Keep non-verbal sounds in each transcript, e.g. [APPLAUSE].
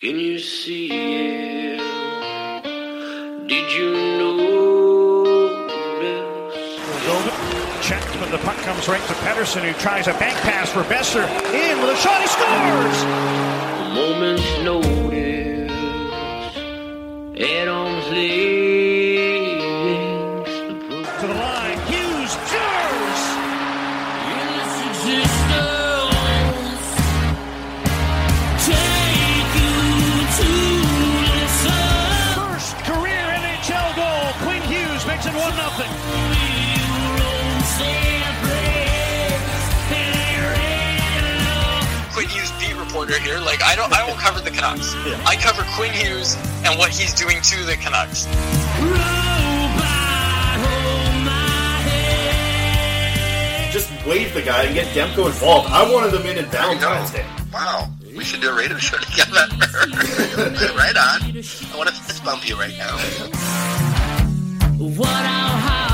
Can you see it? Did you know this? Moldova but the puck comes right to Pettersson, who tries a bank pass for Boeser. In with a shot, he scores! A moment's notice reporter here. Like I don't I don't cover the Canucks. [LAUGHS] I cover Quinn Hughes and what he's doing to the Canucks. just wave the guy and get Demko involved. I wanted them in in Valentine's Day. Wow, we should do a radio show [LAUGHS] together. [LAUGHS] right on. I want to fist bump you right now.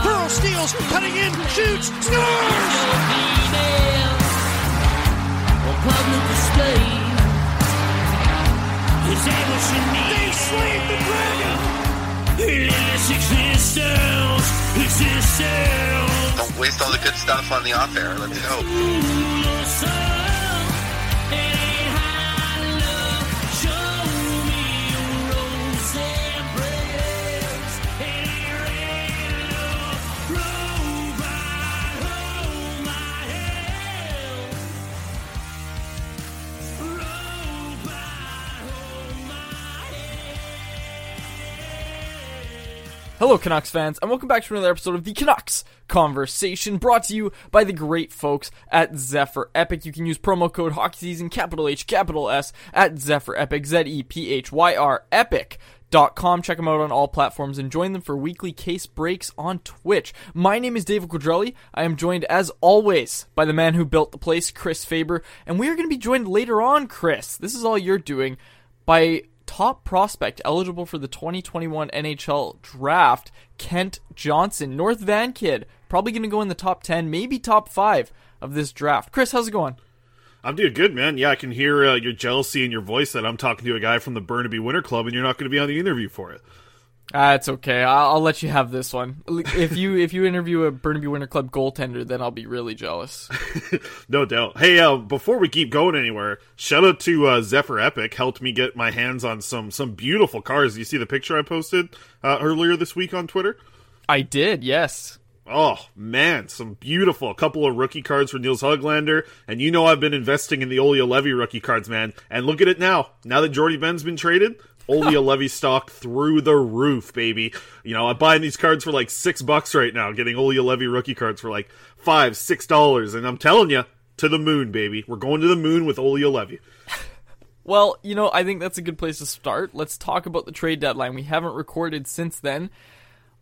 Pearl steals, cutting in, shoots, scores! They slayed the dragon! Don't waste all the good stuff on the off air. Let's go. Hello, Canucks fans, and welcome back to another episode of the Canucks Conversation, brought to you by the great folks at Zephyr Epic. You can use promo code Hockey Season, capital H, capital S, at Zephyr Epic, Z E P H Y R Epic. Dot com. Check them out on all platforms and join them for weekly case breaks on Twitch. My name is David Quadrelli. I am joined, as always, by the man who built the place, Chris Faber, and we are going to be joined later on, Chris. This is all you're doing by top prospect eligible for the 2021 NHL draft, Kent Johnson, North Van kid, probably going to go in the top 10, maybe top 5 of this draft. Chris, how's it going? I'm doing good, man. Yeah, I can hear uh, your jealousy in your voice that I'm talking to a guy from the Burnaby Winter Club, and you're not going to be on the interview for it. Ah, it's okay. I'll, I'll let you have this one. [LAUGHS] If you if you interview a Burnaby Winter Club goaltender, then I'll be really jealous. [LAUGHS] no doubt. Hey, uh, before we keep going anywhere, shout out to uh, Zephyr Epic. Helped me get my hands on some some beautiful cars. You see the picture I posted uh, earlier this week on Twitter? I did, yes. Oh man, some beautiful. A couple of rookie cards for Nils Höglander, and you know I've been investing in the Olli Juolevi rookie cards, man. And look at it now. Now that Jordie Benn's been traded, Olli Juolevi stock through the roof, baby. You know, I'm buying these cards for like six bucks right now, getting Olli Juolevi rookie cards for like five, six dollars, and I'm telling you, to the moon, baby. We're going to the moon with Olli Juolevi. [LAUGHS] Well, you know, I think that's a good place to start. Let's talk about the trade deadline. We haven't recorded since then.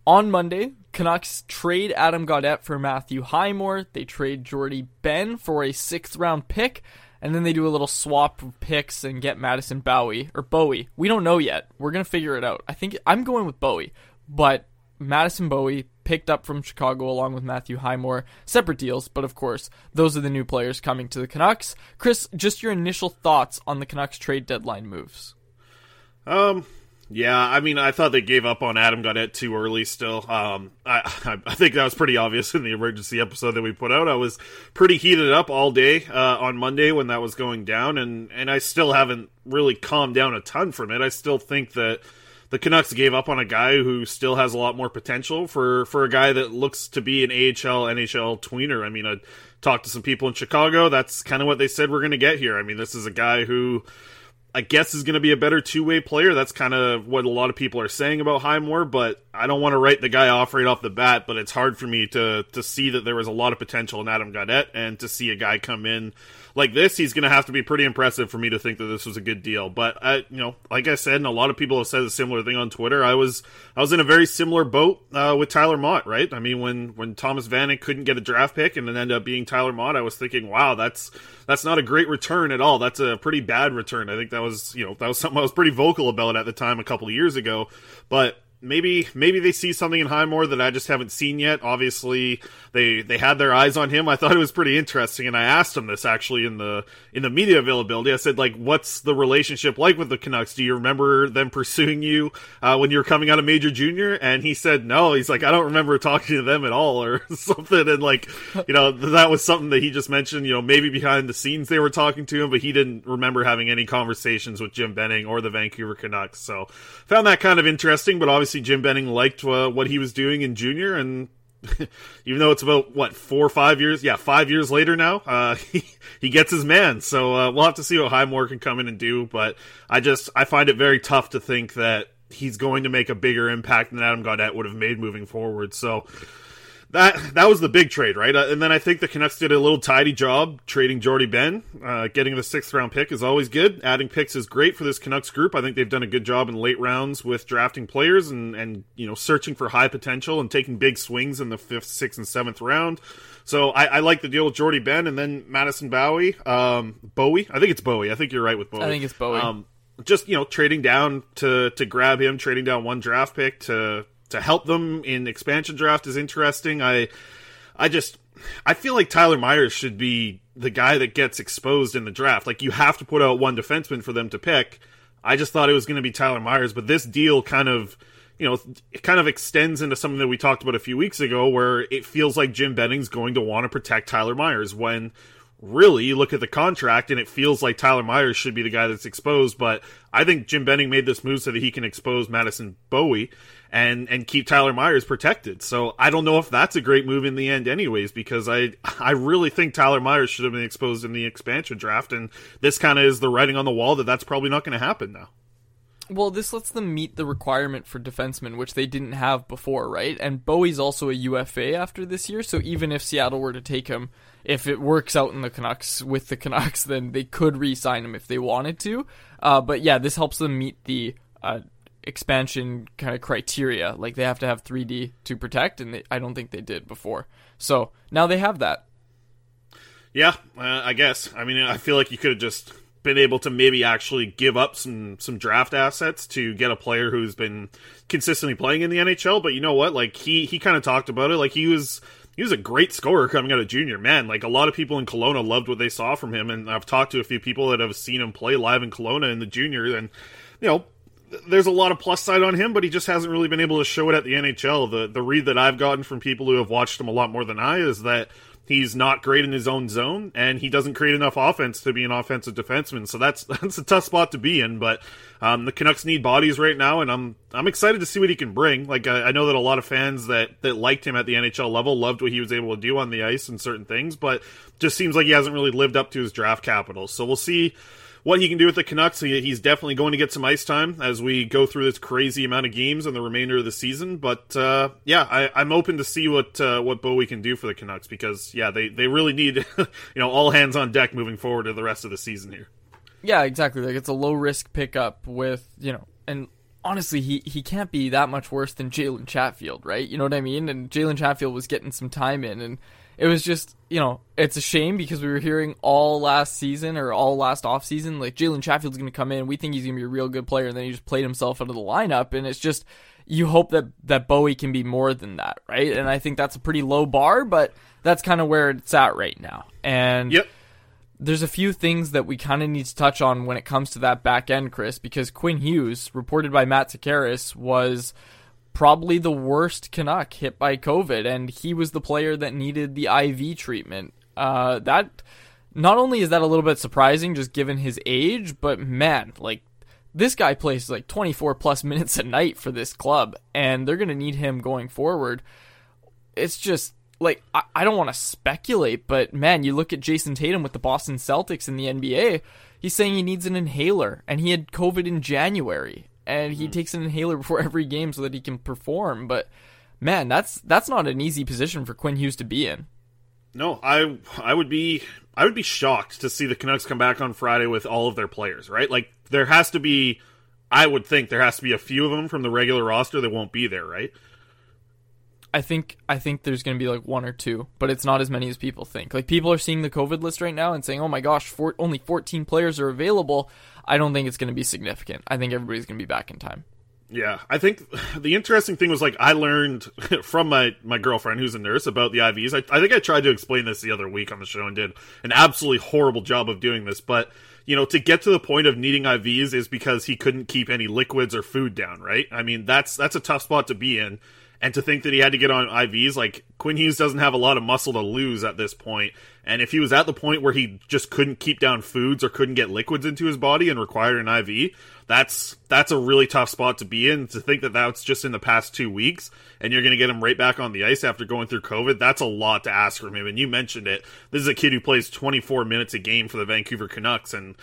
On Monday, Canucks trade Adam Gaudette for Matthew Highmore. They trade Jordie Benn for a sixth round pick. And then they do a little swap of picks and get Madison Bowey or Bowey. We don't know yet. We're gonna figure it out. I think I'm going with Bowey, but Madison Bowey picked up from Chicago along with Matthew Highmore. Separate deals, but of course, those are the new players coming to the Canucks. Chris, just your initial thoughts on the Canucks trade deadline moves. Um, yeah, I mean, I thought they gave up on Adam Gaudette too early. Still, um, [LAUGHS] I, I think that was pretty obvious in the emergency episode that we put out. I was pretty heated up all day uh, on Monday when that was going down, and and I still haven't really calmed down a ton from it. I still think that the Canucks gave up on a guy who still has a lot more potential for for a guy that looks to be an AHL NHL tweener. I mean, I talked to some people in Chicago. That's kind of what they said we're going to get here. I mean, this is a guy who I guess is going to be a better two way player. That's kind of what a lot of people are saying about Highmore, but I don't want to write the guy off right off the bat. But it's hard for me to to see that there was a lot of potential in Adam Gaudette, and to see a guy come in like this, he's going to have to be pretty impressive for me to think that this was a good deal. But I, you know, like I said, and a lot of people have said a similar thing on Twitter. I was I was in a very similar boat uh, with Tyler Motte, right? I mean, when when Thomas Vanek couldn't get a draft pick and then ended up being Tyler Motte, I was thinking, wow, that's that's not a great return at all. That's a pretty bad return. I think that was you know that was something I was pretty vocal about at the time a couple years ago, but maybe maybe they see something in Highmore that I just haven't seen yet. Obviously, they they had their eyes on him. I thought it was pretty interesting, and I asked him this actually in the in the media availability. I said like, "What's the relationship like with the Canucks? Do you remember them pursuing you uh, when you were coming out of Major Junior?" And he said, "No." He's like, "I don't remember talking to them at all, or [LAUGHS] something." And like, you know, that was something that he just mentioned. You know, maybe behind the scenes they were talking to him, but he didn't remember having any conversations with Jim Benning or the Vancouver Canucks. So found that kind of interesting, but obviously Jim Benning liked uh, what he was doing in junior, and [LAUGHS] even though it's about what four or five years, yeah, five years later now, uh, [LAUGHS] he he gets his man. So uh, we'll have to see what Highmore can come in and do. But I just I find it very tough to think that he's going to make a bigger impact than Adam Gaudette would have made moving forward. So that that was the big trade, right? Uh, and then I think the Canucks did a little tidy job trading Jordie Benn. Uh, getting the sixth round pick is always good. Adding picks is great for this Canucks group. I think they've done a good job in late rounds with drafting players and and you know searching for high potential and taking big swings in the fifth, sixth, and seventh round. So I, I like the deal with Jordie Benn and then Madison Bowey, um, Bowey. I think it's Bowey. I think you're right with Bowey. I think it's Bowey. Um, just you know trading down to to grab him, trading down one draft pick to to help them in expansion draft is interesting. I I just I feel like Tyler Myers should be the guy that gets exposed in the draft. Like you have to put out one defenseman for them to pick. I just thought it was going to be Tyler Myers, but this deal kind of you know, it kind of extends into something that we talked about a few weeks ago where it feels like Jim Benning's going to want to protect Tyler Myers when really you look at the contract and it feels like Tyler Myers should be the guy that's exposed, but I think Jim Benning made this move so that he can expose Madison Bowey and and keep Tyler Myers protected. So I don't know if that's a great move in the end anyways because I I really think Tyler Myers should have been exposed in the expansion draft and this kind of is the writing on the wall that that's probably not going to happen now. Well, this lets them meet the requirement for defensemen, which they didn't have before, right? And Bowey's also a UFA after this year, so even if Seattle were to take him, if it works out in the Canucks with the [LAUGHS] Canucks, then they could re-sign him if they wanted to. Uh, but yeah, this helps them meet the uh, expansion kind of criteria. Like they have to have 3D to protect, and they, I don't think they did before. So now they have that. Yeah, uh, I guess. I mean, I feel like you could have just been able to maybe actually give up some some draft assets to get a player who's been consistently playing in the NHL. But you know what? Like he he kind of talked about it. Like he was he was a great scorer coming out of junior. Man, like a lot of people in Kelowna loved what they saw from him, and I've talked to a few people that have seen him play live in Kelowna in the junior, and you know. There's a lot of plus side on him, but he just hasn't really been able to show it at the NHL. The the read that I've gotten from people who have watched him a lot more than I is that he's not great in his own zone, and he doesn't create enough offense to be an offensive defenseman. So that's [LAUGHS] that's a tough spot to be in. But um, the Canucks need bodies right now, and I'm I'm excited to see what he can bring. Like I, I know that a lot of fans that that liked him at the NHL level loved what he was able to do on the ice and certain things, but just seems like he hasn't really lived up to his draft capital. So we'll see what he can do with the Canucks. He, he's definitely going to get some ice time as we go through this crazy amount of games in the remainder of the season. But uh, yeah, I, I'm open to see what uh, what Bowey can do for the Canucks because yeah, they they really need [LAUGHS] you know all hands on deck moving forward to the rest of the season here. Yeah, exactly. Like it's a low risk pickup with you know, and honestly, he he can't be that much worse than Jalen Chatfield, right? You know what I mean? And Jalen Chatfield was getting some time in, and it was just you know, it's a shame because we were hearing all last season or all last off season like Jalen Chatfield's going to come in, we think he's going to be a real good player, and then he just played himself out of the lineup, and it's just you hope that that Bowey can be more than that, right? And I think that's a pretty low bar, but that's kind of where it's at right now, and Yep. there's a few things that we kind of need to touch on when it comes to that back end, Chris, because Quinn Hughes, reported by Matt Sekeris, was probably the worst Canuck hit by COVID, and he was the player that needed the IV treatment. Uh, that not only is that a little bit surprising, just given his age, but man, like this guy plays like 24 plus [LAUGHS] minutes a night for this club, and they're gonna need him going forward. It's just like I, I don't want to speculate, but man, you look at Jayson Tatum with the Boston Celtics in the NBA. He's saying he needs an inhaler, and he had COVID in January, and he hmm. takes an inhaler [LAUGHS] before every game so that he can perform. But man, that's that's not an easy position for Quinn Hughes to be in. No, I I would be I would be shocked to see the Canucks come back on Friday with all of their players, right? Like there has to be I would think there has to be a few of them from the regular roster that won't be there, right? I think I think there's going to be like one or two, but it's not as many as people think. Like people are seeing the COVID list right now and saying, "Oh my gosh, four, only 14 players are available." I don't think it's going to be significant. I think everybody's going to be back in time. Yeah, I think [SIGHS] the interesting thing was like I learned [LAUGHS] from my my girlfriend who's a nurse about the IVs. I, I think I tried to explain this the other week on the show and did an absolutely horrible job of doing this, but you know, to get to the point of needing IVs is because he couldn't keep any liquids or food down, right? I mean, that's that's a tough spot to be in. And to think that he had to get on IVs, like Quinn Hughes doesn't have a lot of muscle to lose at this point. And if he was at the point where he just couldn't keep down foods or couldn't get liquids into his body and required an IV, that's that's a really tough spot to be in. To think that that's just in the past two weeks, and you're going to get him right back on the ice after going through COVID, that's a lot to ask from him. And you mentioned it. This is a kid who plays 24 minutes a game for the Vancouver Canucks, and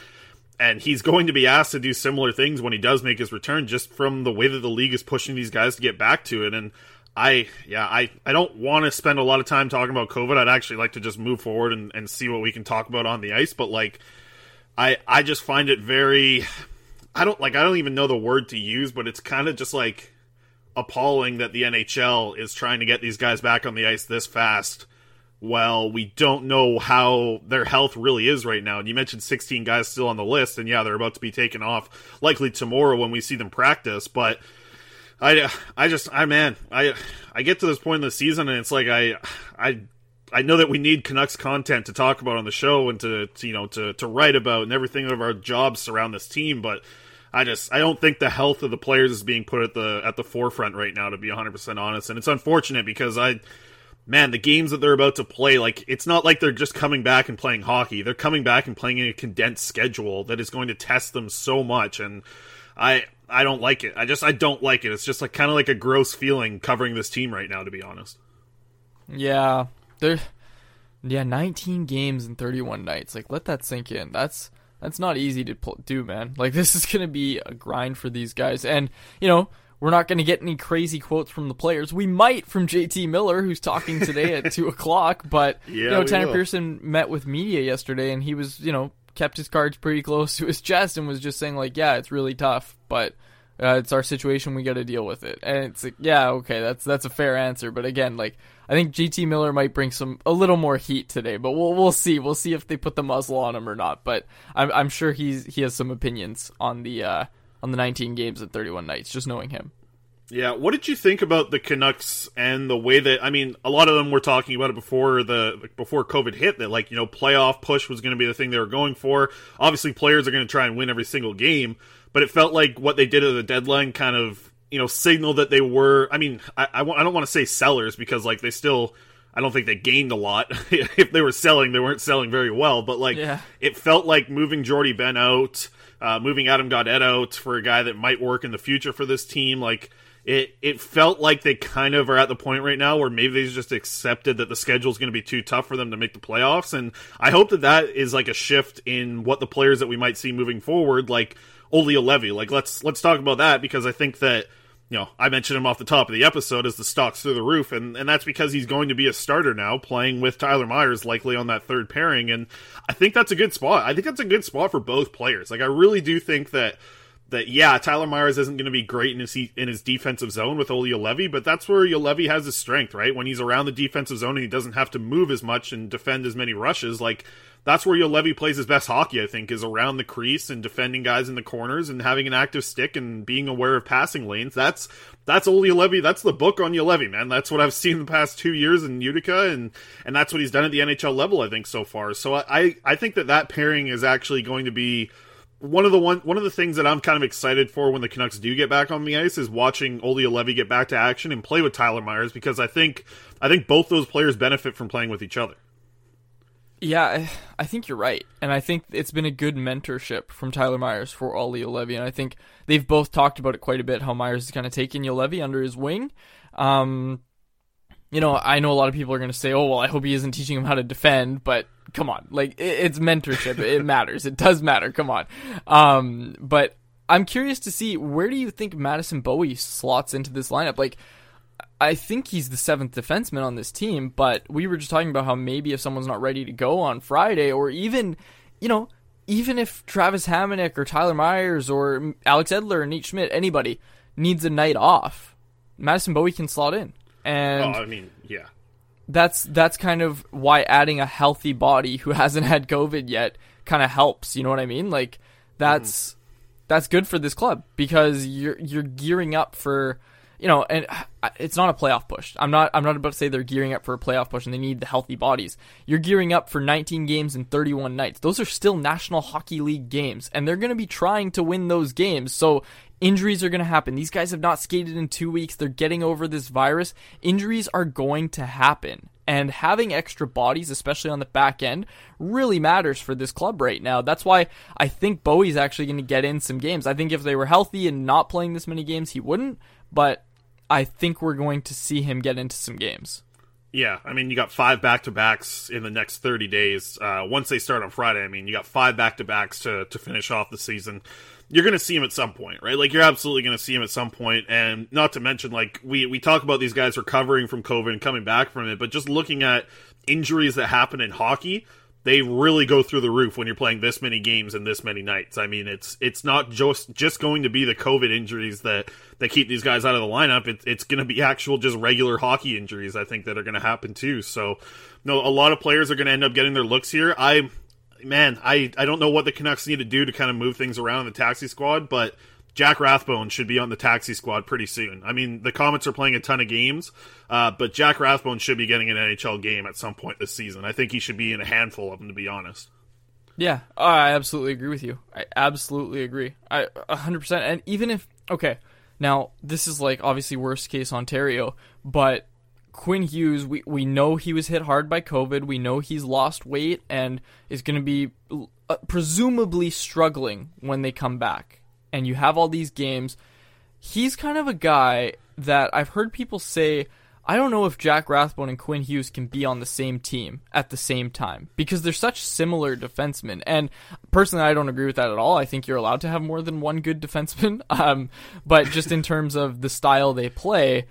and he's going to be asked to do similar things when he does make his return, just from the way that the league is pushing these guys to get back to it. And I, yeah, I, I don't want to spend a lot of time talking about COVID. I'd actually like to just move forward and, and see what we can talk about on the ice. But like, I, I just find it very, I don't like, I don't even know the word to use, but it's kind of just like appalling that the NHL is trying to get these guys back on the ice this fast. Well, we don't know how their health really is right now. And you mentioned 16 guys still on the list, and yeah, they're about to be taken off likely tomorrow when we see them practice. But I, I just, I man, I, I get to this point in the season, and it's like I, I, I know that we need Canucks content to talk about on the show and to, to you know to to write about, and everything of our jobs surround this team, but. I just I don't think the health of the players is being put at the at the forefront right now to be 100% honest and it's unfortunate because I man the games that they're about to play like it's not like they're just coming back and playing hockey they're coming back and playing in a condensed schedule that is going to test them so much and I I don't like it I just I don't like it it's just like kind of like a gross feeling covering this team right now to be honest Yeah, there. Yeah, 19 games in 31 nights. Like, let that sink in. That's that's not easy to pl- do, man. [LAUGHS] Like, this is gonna be a grind for these guys, and you know. We're not going to get any crazy quotes from the players. We might from JT Miller, who's talking today at [LAUGHS] two o'clock. But you know, Tanner will. Pearson met with media yesterday, and he was, you know, kept his cards pretty close to his chest and was just saying like, yeah, it's really tough, but uh, it's our situation. We got to deal with it. And it's like, yeah, okay, that's that's a fair answer. But again, like, I think JT Miller might bring some a little more heat today. But we'll we'll see. We'll see if they put the muzzle on him or not. But I'm I'm sure he's he has some opinions on the uh, on the 19 games and 31 nights. Just knowing him. Yeah, what did you think about the Canucks and the way that I mean, a lot of them were talking about it before the before COVID hit that like, you know, playoff push was going to be the thing they were going for. Obviously, players are going to try and win every single game, but it felt like what they did at the deadline kind of, you know, signaled that they were I mean, I I, I don't want to say sellers because like they still I don't think they gained a lot. [LAUGHS] if they were selling, they weren't selling very well, but like Yeah. it felt like moving Jordie Benn out, uh, moving Adam Gaudette out for a guy that might work in the future for this team. Like it it felt like they kind of are at the point right now where maybe they just accepted that the schedule is going to be too tough for them to make the playoffs, and I hope that that is like a shift in what the players that we might see moving forward, like Olli Juolevi. Like let's let's talk about that because I think that you know, I mentioned him off the top of the episode as the stocks through the roof, and, and that's because he's going to be a starter now, playing with Tyler Myers likely on that third pairing, and I think that's a good spot. I think that's a good spot for both players. Like I really do think that that yeah, Tyler Myers isn't going to be great in his in his defensive zone with Olli Juolevi, but that's where Levy has his strength, right? When he's around the defensive zone and he doesn't have to move as much and defend as many rushes, like that's where Levy plays his best hockey, I think, is around the crease and defending guys in the corners and having an active stick and being aware of passing lanes. That's that's Olli Juolevi. That's the book on Levy, man. That's what I've seen the past two years in Utica, and and that's what he's done at the NHL level, I think, so far. So I I think that that pairing is actually going to be one of the one one of the things that I'm kind of excited for when the Canucks do get back on the ice is watching Olli Juolevi get back to action and play with Tyler Myers because I think I think both those players benefit from playing with each other. Yeah, I think you're right, and I think it's been a good mentorship from Tyler Myers for Olli Juolevi, and I think they've both talked about it quite a bit. How Myers is kind of taking Juolevi under his wing. Um, you know, I know a lot of people are going to say, "Oh, well, I hope he isn't teaching him how to defend," but come on, like it's mentorship. it [LAUGHS] matters. It does matter. Come on. Um, but I'm curious to see where do you think Madison Bowey slots into this lineup? Like I think he's the seventh defenseman on this team, but we were just talking about how maybe if someone's not ready to go on Friday, or even, you know, even if Travis Hamonic or Tyler Myers or Alex Edler or Nate Schmidt, anybody needs a night off, Madison Bowey can slot in. And oh, I mean, yeah. That's that's kind of why adding a healthy body who hasn't had COVID yet kind of helps. You know what I mean? Like that's mm. that's good for this club because you're you're gearing up for you know, and uh, it's not a playoff push. I'm not. I'm not about to say they're gearing up for a playoff push and they need the healthy bodies. You're gearing up for 19 games in 31 nights. Those are still National Hockey League games, and they're going to be trying to win those games. So injuries are going to happen. These guys have not skated in two weeks. They're getting over this virus. Injuries are going to happen. And having extra bodies, especially on the back end, really matters for this club right now. That's why I think Bowey's actually going to get in some games. I think if they were healthy and not playing this many games, he wouldn't. But I think we're going to see him get into some games. Yeah, I mean, you got five back to backs in the next 30 days. Uh, once they start on Friday, I mean, you got five back to backs to finish off the season. You're going to see him at some point, right? Like, you're absolutely going to see him at some point. And not to mention, like, we, we talk about these guys recovering from COVID and coming back from it, but just looking at injuries that happen in hockey, they really go through the roof when you're playing this many games and this many nights. I mean, it's it's not just just going to be the COVID injuries that that keep these guys out of the lineup. It, it's going to be actual just regular hockey injuries. I think that are going to happen too. So, no, a lot of players are going to end up getting their looks here. I, man, I I don't know what the Canucks need to do to kind of move things around in the taxi squad, but Jack Rathbone should be on the taxi squad pretty soon. I mean, the Comets are playing a ton of games, uh, but Jack Rathbone should be getting an NHL game at some point this season. I think he should be in a handful of them, to be honest. Yeah, I absolutely agree with you. I absolutely agree. I 100%. And even if, okay, now this is like obviously worst case Ontario, but Quinn Hughes, we, we know he was hit hard by COVID. We know he's lost weight and is going to be uh, presumably struggling when they come back and you have all these games. He's kind of a guy that I've heard people say, I don't know if Jack Rathbone and Quinn Hughes can be on the same team at the same time because they're such similar defensemen. And personally, I don't agree with that at all. I think you're allowed to have more than one good defenseman. [LAUGHS] Um, but just in terms of the style they play,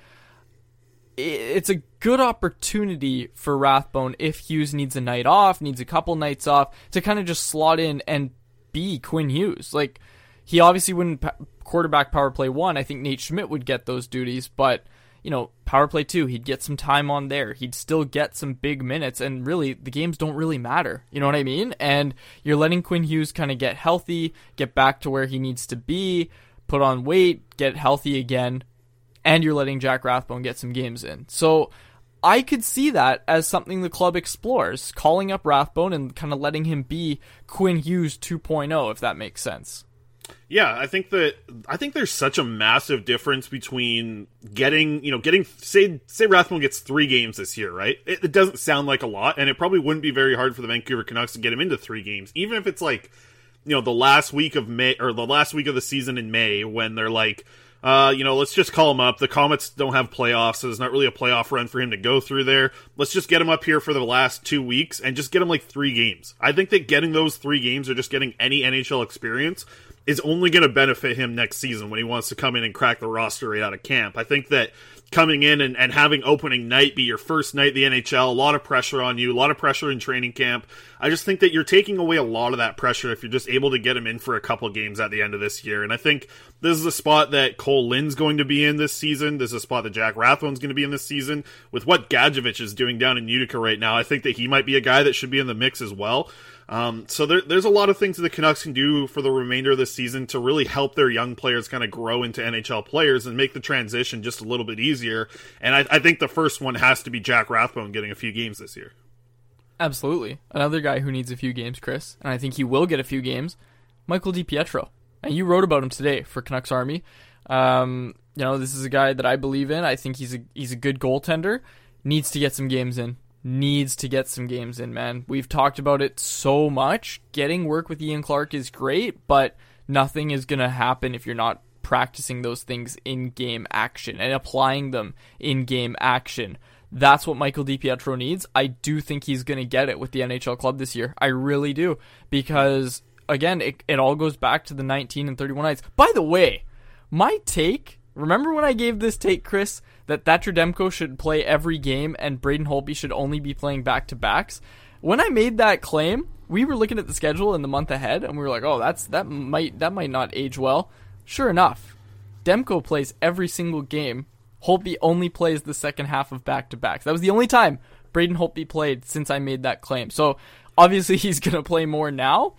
it's a good opportunity for Rathbone if Hughes needs a night off, needs a couple nights off, to kind of just slot in and be Quinn Hughes. Like, he obviously wouldn't quarterback power play one. I think Nate Schmidt would get those duties, but you know, power play two, he'd get some time on there. He'd still get some big minutes, and really, the games don't really matter. You know what I mean? And you're letting Quinn Hughes kind of get healthy, get back to where he needs to be, put on weight, get healthy again, and you're letting Jack Rathbone get some games in. So I could see that as something the club explores, calling up Rathbone and kind of letting him be Quinn Hughes 2.0, if that makes sense. Yeah, I think that I think there's such a massive difference between getting, you know, getting say say Rathbone gets three games this year, right? It, it, doesn't sound like a lot, and it probably wouldn't be very hard for the Vancouver Canucks to get him into three games, even if it's like, you know, the last week of May or the last week of the season in May when they're like, Uh, you know, let's just call him up. The Comets don't have playoffs, so there's not really a playoff run for him to go through there. Let's just get him up here for the last two weeks and just get him like three games. I think that getting those three games or just getting any NHL experience is only going to benefit him next season when he wants to come in and crack the roster right out of camp. I think that coming in and, and having opening night be your first night the NHL, a lot of pressure on you, a lot of pressure in training camp. I just think that you're taking away a lot of that pressure if you're just able to get him in for a couple games at the end of this year. And I think this is a spot that Kole Lind's going to be in this season. This is a spot that Jack Rathbone's going to be in this season. With what Gadjovich is doing down in Utica right now, I think that he might be a guy that should be in the mix as well. Um, so there, there's a lot of things that the Canucks can do for the remainder of the season to really help their young players kind of grow into NHL players and make the transition just a little bit easier. And I, I think the first one has to be Jack Rathbone getting a few games this year. Absolutely. Another guy who needs a few games, Chris, and I think he will get a few games, Michael DiPietro. And you wrote about him today for Canucks Army. Um, you know, this is a guy that I believe in. I think he's a he's a good goaltender. Needs to get some games in. Needs to get some games in, man. We've talked about it so much. Getting work with Ian Clark is great, but nothing is going to happen if you're not practicing those things in game action and applying them in game action. That's what Michael DiPietro needs. I do think he's going to get it with the NHL club this year. I really do. Because, again, it, it all goes back to the 19 and 31 nights. By the way, my take, remember when I gave this take, Chris, that Thatcher Demko should play every game and Braden Holtby should only be playing back to backs? When I made that claim, we were looking at the schedule in the month ahead and we were like, oh, that's that might that might not age well. Sure enough, Demko plays every single game Holtby only plays the second half of back to backs. That was the only time Braden Holtby played since I made that claim. So obviously [LAUGHS] he's going to play more now,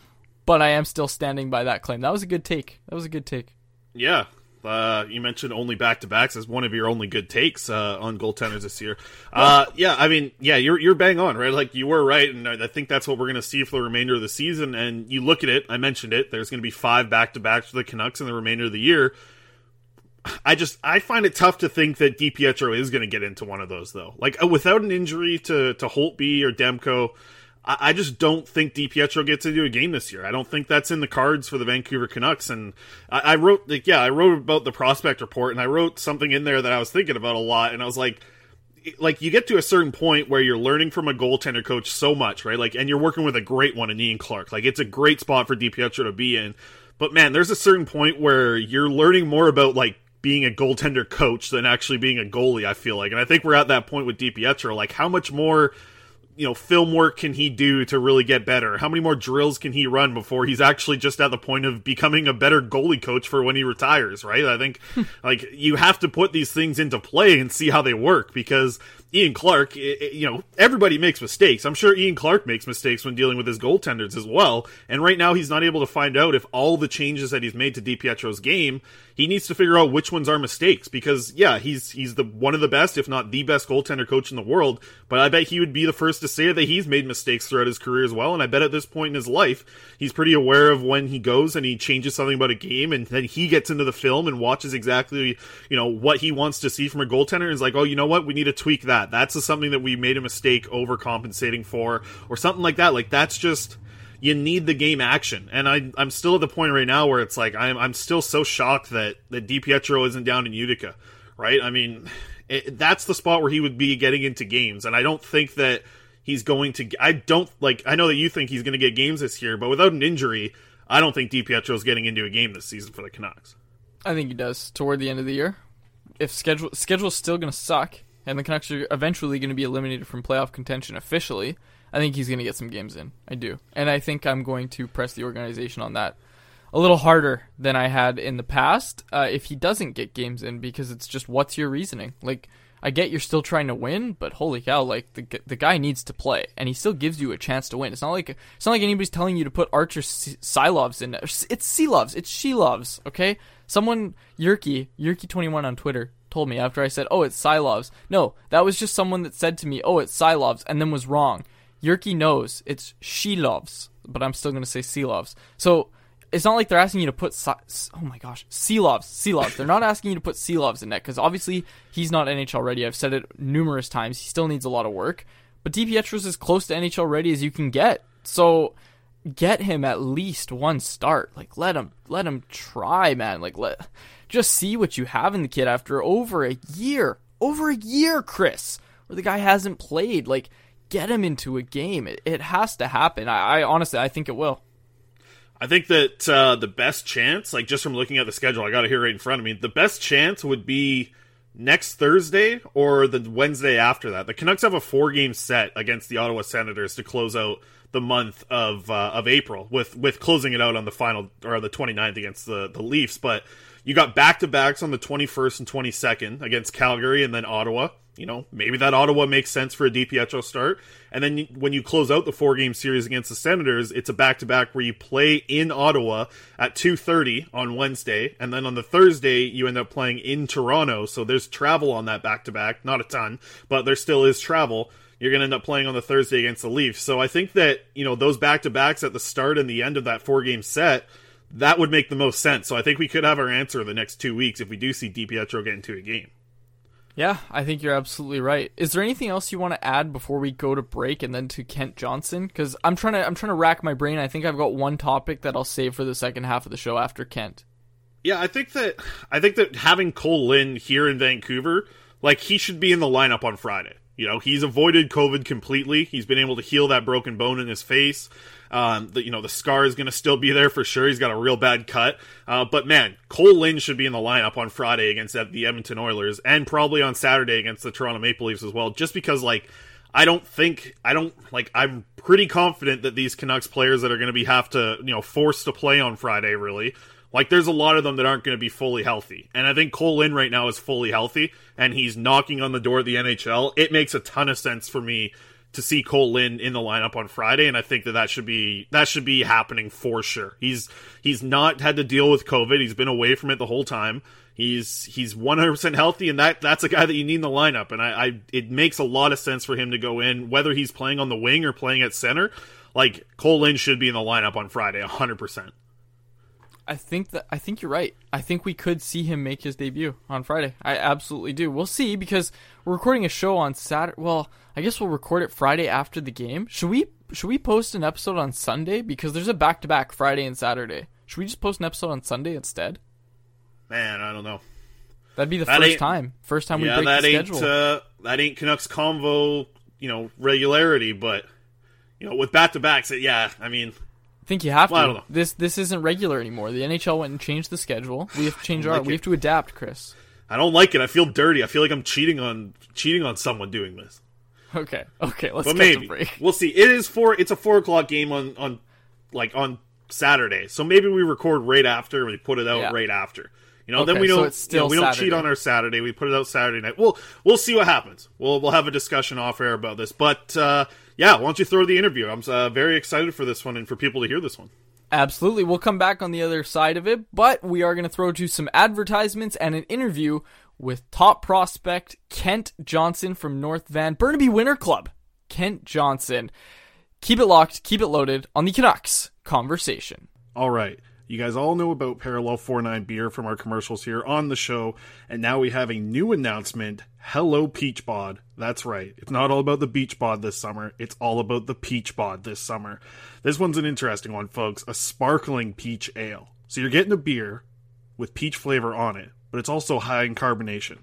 but I am still standing by that claim. That was a good take. That was a good take. Yeah. Uh, you mentioned only back to backs as one of your only good takes uh, on goaltenders this year. [LAUGHS] Uh, yeah, I mean, yeah, you're you're bang on, right? Like you were right, and I think that's what we're going to see for the remainder of the season. And you look at it, I mentioned it. There's going to be five back to backs for the Canucks in the remainder of the year. I just I find it tough to think that DiPietro is going to get into one of those though. Like uh, without an injury to to Holtby or Demko, I, I just don't think DiPietro gets into a game this year. I don't think that's in the cards for the Vancouver Canucks. And I, I wrote like yeah, I wrote about the prospect report and I wrote something in there that I was thinking about a lot. And I was like, like you get to a certain point where you're learning from a goaltender coach so much, right? Like, and you're working with a great one in Ian Clark. Like, it's a great spot for DiPietro to be in. But man, there's a certain point where you're learning more about like being a goaltender coach than actually being a goalie. I feel like, and I think we're at that point with DiPietro. Like, how much more, you know, film work can he do to really get better? How many more drills can he run before he's actually just at the point of becoming a better goalie coach for when he retires? Right? I think, [LAUGHS] like, you have to put these things into play and see how they work because Ian Clark, you know, everybody makes mistakes. I'm sure Ian Clark makes mistakes when dealing with his goaltenders as well. And right now, he's not able to find out if all the changes that he's made to DiPietro's game, he needs to figure out which ones are mistakes. Because yeah, he's he's the one of the best, if not the best goaltender coach in the world. But I bet he would be the first to say that he's made mistakes throughout his career as well. And I bet at this point in his life, he's pretty aware of when he goes and he changes something about a game, and then he gets into the film and watches exactly you know what he wants to see from a goaltender. And is like, oh, you know what, we need to tweak that. That's something that we made a mistake overcompensating for, or something like that. Like that's just you need the game action. And I, I'm still at the point right now where it's like I'm, I'm still so shocked that that DiPietro isn't down in Utica, right? I mean, [LAUGHS] it, that's the spot where he would be getting into games, and I don't think that he's going to. I don't like. I know that you think he's going to get games this year, but without an injury, I don't think DiPietro is getting into a game this season for the Canucks. I think he does toward the end of the year. If schedule schedule's still going to suck, and the Canucks are eventually going to be eliminated from playoff contention officially, I think he's going to get some games in. I do. And I think I'm going to press the organization on that a little harder than I had in the past uh, if he doesn't get games in because it's just what's your reasoning? Like, I get you're still trying to win, but holy cow, like the the guy needs to play, and he still gives you a chance to win. It's not like it's not like anybody's telling you to put Arturs Silovs in. It's Silovs. It's she loves. Okay, someone Yerky Yerky twenty one on Twitter told me after I said, "Oh, it's Silovs." No, that was just someone that said to me, "Oh, it's Silovs," and then was wrong. Yerky knows it's she loves, but I'm still going to say Silovs. So it's not like they're asking you to put si- oh my gosh Silovs Silovs. They're not asking you to put Silovs in net because obviously he's not NHL ready. I've said it numerous times. He still needs a lot of work, but DiPietro's as close to NHL ready as you can get. So get him at least one start. Like let him let him try, man. Like let just see what you have in the kid after over a year. Over a year, Chris, where the guy hasn't played. Like get him into a game. It, it has to happen. I, I honestly I think it will. I think that uh, the best chance, like just from looking at the schedule, I got it here right in front of me. The best chance would be next Thursday or the Wednesday after that. The Canucks have a four game set against the Ottawa Senators to close out the month of uh, of April with with closing it out on the final or the 29th against the the Leafs, but you got back to backs on the 21st and 22nd against Calgary and then Ottawa. You know, maybe that Ottawa makes sense for a DiPietro start. And then when you close out the four game series against the Senators, it's a back to back where you play in Ottawa at 2:30 on Wednesday, and then on the Thursday you end up playing in Toronto. So there's travel on that back to back, not a ton, but there still is travel. You're going to end up playing on the Thursday against the Leafs. So I think that, you know, those back to backs at the start and the end of that four game set, that would make the most sense. So I think we could have our answer the next two weeks if we do see DiPietro get into a game. Yeah, I think you're absolutely right. Is there anything else you want to add before we go to break and then to Kent Johnson? Because I'm trying to I'm trying to rack my brain. I think I've got one topic that I'll save for the second half of the show after Kent. Yeah, I think that I think that having Kole Lind here in Vancouver, like he should be in the lineup on Friday. You know, he's avoided COVID completely. He's been able to heal that broken bone in his face. Um, the, you know, the scar is going to still be there for sure. He's got a real bad cut. Uh, but man, Kole Lind should be in the lineup on Friday against the Edmonton Oilers and probably on Saturday against the Toronto Maple Leafs as well, just because, like, I don't think I don't like I'm pretty confident that these Canucks players that are going to be have to you know forced to play on Friday really like there's a lot of them that aren't going to be fully healthy and I think Kole Lind right now is fully healthy and he's knocking on the door of the NHL it makes a ton of sense for me to see Kole Lind in the lineup on Friday and I think that that should be that should be happening for sure he's he's not had to deal with COVID he's been away from it the whole time He's he's 100% healthy, and that that's a guy that you need in the lineup. And I, I it makes a lot of sense for him to go in, whether he's playing on the wing or playing at center. Like Kole Lind should be in the lineup on Friday, 100%. I think that I think you're right. I think we could see him make his debut on Friday. I absolutely do. We'll see because we're recording a show on Saturday. Well, I guess we'll record it Friday after the game. Should we should we post an episode on Sunday because there's a back to back Friday and Saturday? Should we just post an episode on Sunday instead? Man, I don't know. That'd be the That first time. First time yeah, we break that the ain't schedule. uh, that ain't Canucks convo, you know, regularity. But you know, with back to backs, yeah, I mean, think you have to. Well, I don't know. This this isn't regular anymore. The NHL went and changed the schedule. We have to change our. like we it. have to adapt, Chris. I don't like it. I feel dirty. I feel like I'm cheating on cheating on someone doing this. Okay, okay. Let's but maybe [LAUGHS] we'll see. It is four. It's a four o'clock game on on like on Saturday, so maybe we record right after and we put it out Yeah. right after. You know, then we so don't. it's you know, still we don't Saturday. cheat on our Saturday. We put it out Saturday night. We'll we'll see what happens. We'll we'll have a discussion off air about this. But uh, yeah, why don't you throw the interview? I'm uh, very excited for this one and for people to hear this one. Absolutely. We'll come back on the other side of it, but we are going to throw to some advertisements and an interview with top prospect Kent Johnson from North Van Burnaby Winter Club. Kent Johnson. Keep it locked, keep it loaded on the Canucks conversation. All right. You guys all know about Parallel 49 beer from our commercials here on the show, and now we have a new announcement. Hello Peach Bod. That's right. It's not all about the beach bod this summer. It's all about the peach bod this summer. This one's an interesting one, folks. A sparkling peach ale. So you're getting a beer with peach flavor on it, but it's also high in carbonation.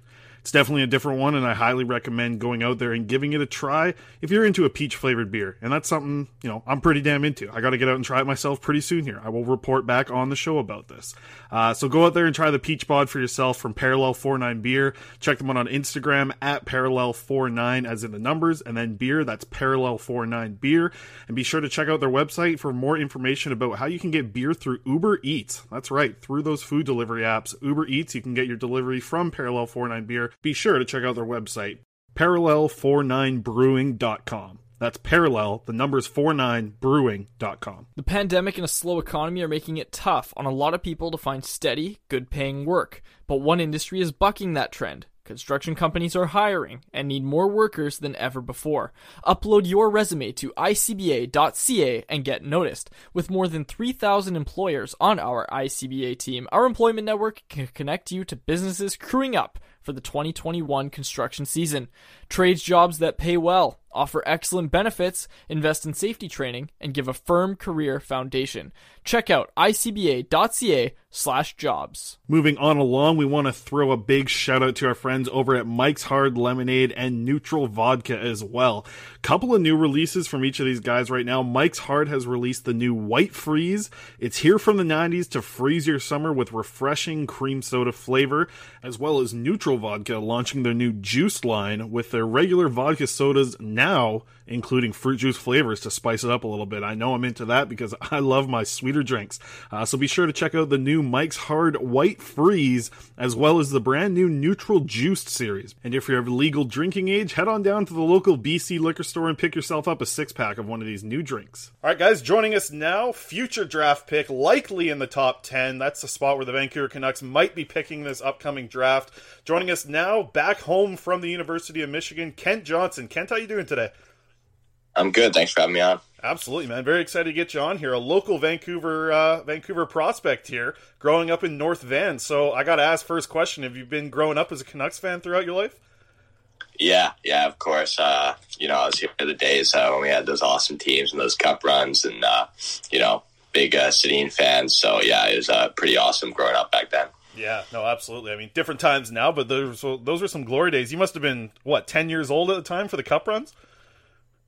It's definitely a different one, and I highly recommend going out there and giving it a try if you're into a peach flavored beer. And that's something, you know, I'm pretty damn into. I got to get out and try it myself pretty soon here. I will report back on the show about this. Uh, so go out there and try the peach bod for yourself from Parallel 49 Beer. Check them out on Instagram at Parallel49 as in the numbers, and then beer, that's Parallel49 Beer. And be sure to check out their website for more information about how you can get beer through Uber Eats. That's right, through those food delivery apps. Uber Eats, you can get your delivery from Parallel 49 Beer. Be sure to check out their website, parallel49brewing.com. That's parallel, the numbers 49brewing.com. The pandemic and a slow economy are making it tough on a lot of people to find steady, good paying work. But one industry is bucking that trend. Construction companies are hiring and need more workers than ever before. Upload your resume to icba.ca and get noticed. With more than 3,000 employers on our ICBA team, our employment network can connect you to businesses crewing up for the 2021 construction season. Trades jobs that pay well, offer excellent benefits, invest in safety training, and give a firm career foundation. Check out icba.ca slash jobs. Moving on along, we want to throw a big shout out to our friends over at Mike's Hard Lemonade and Neutral Vodka as well. Couple of new releases from each of these guys right now. Mike's Hard has released the new White Freeze. It's here from the 90s to freeze your summer with refreshing cream soda flavor, as well as Neutral Vodka launching their new juice line with their regular vodka sodas now including fruit juice flavors to spice it up a little bit. I know I'm into that because [LAUGHS] I love my sweeter drinks. Uh, so be sure to check out the new Mike's Hard White Freeze as well as the brand new Nütrl Juiced series. And if you're of legal drinking age, head on down to the local BC liquor store and pick yourself up a six pack of one of these new drinks. All right, guys, joining us now, future draft pick, likely in the top 10. That's the spot where the Vancouver Canucks might be picking this upcoming draft. Joining us now, back home from the University of Michigan, Kent Johnson. Kent, how you doing today? I'm good. Thanks for having me on. Absolutely, man. Very excited to get you on here. A local Vancouver uh, Vancouver prospect here, growing up in North Van. So I got to ask first question: Have you been growing up as a Canucks fan throughout your life? Yeah, yeah, of course. Uh, you know, I was here the days uh, when we had those awesome teams and those cup runs, and uh, you know, big uh, Sedin fans. So yeah, it was uh, pretty awesome growing up back then. Yeah, no, absolutely. I mean, different times now, but those those were some glory days. You must have been what ten years old at the time for the cup runs.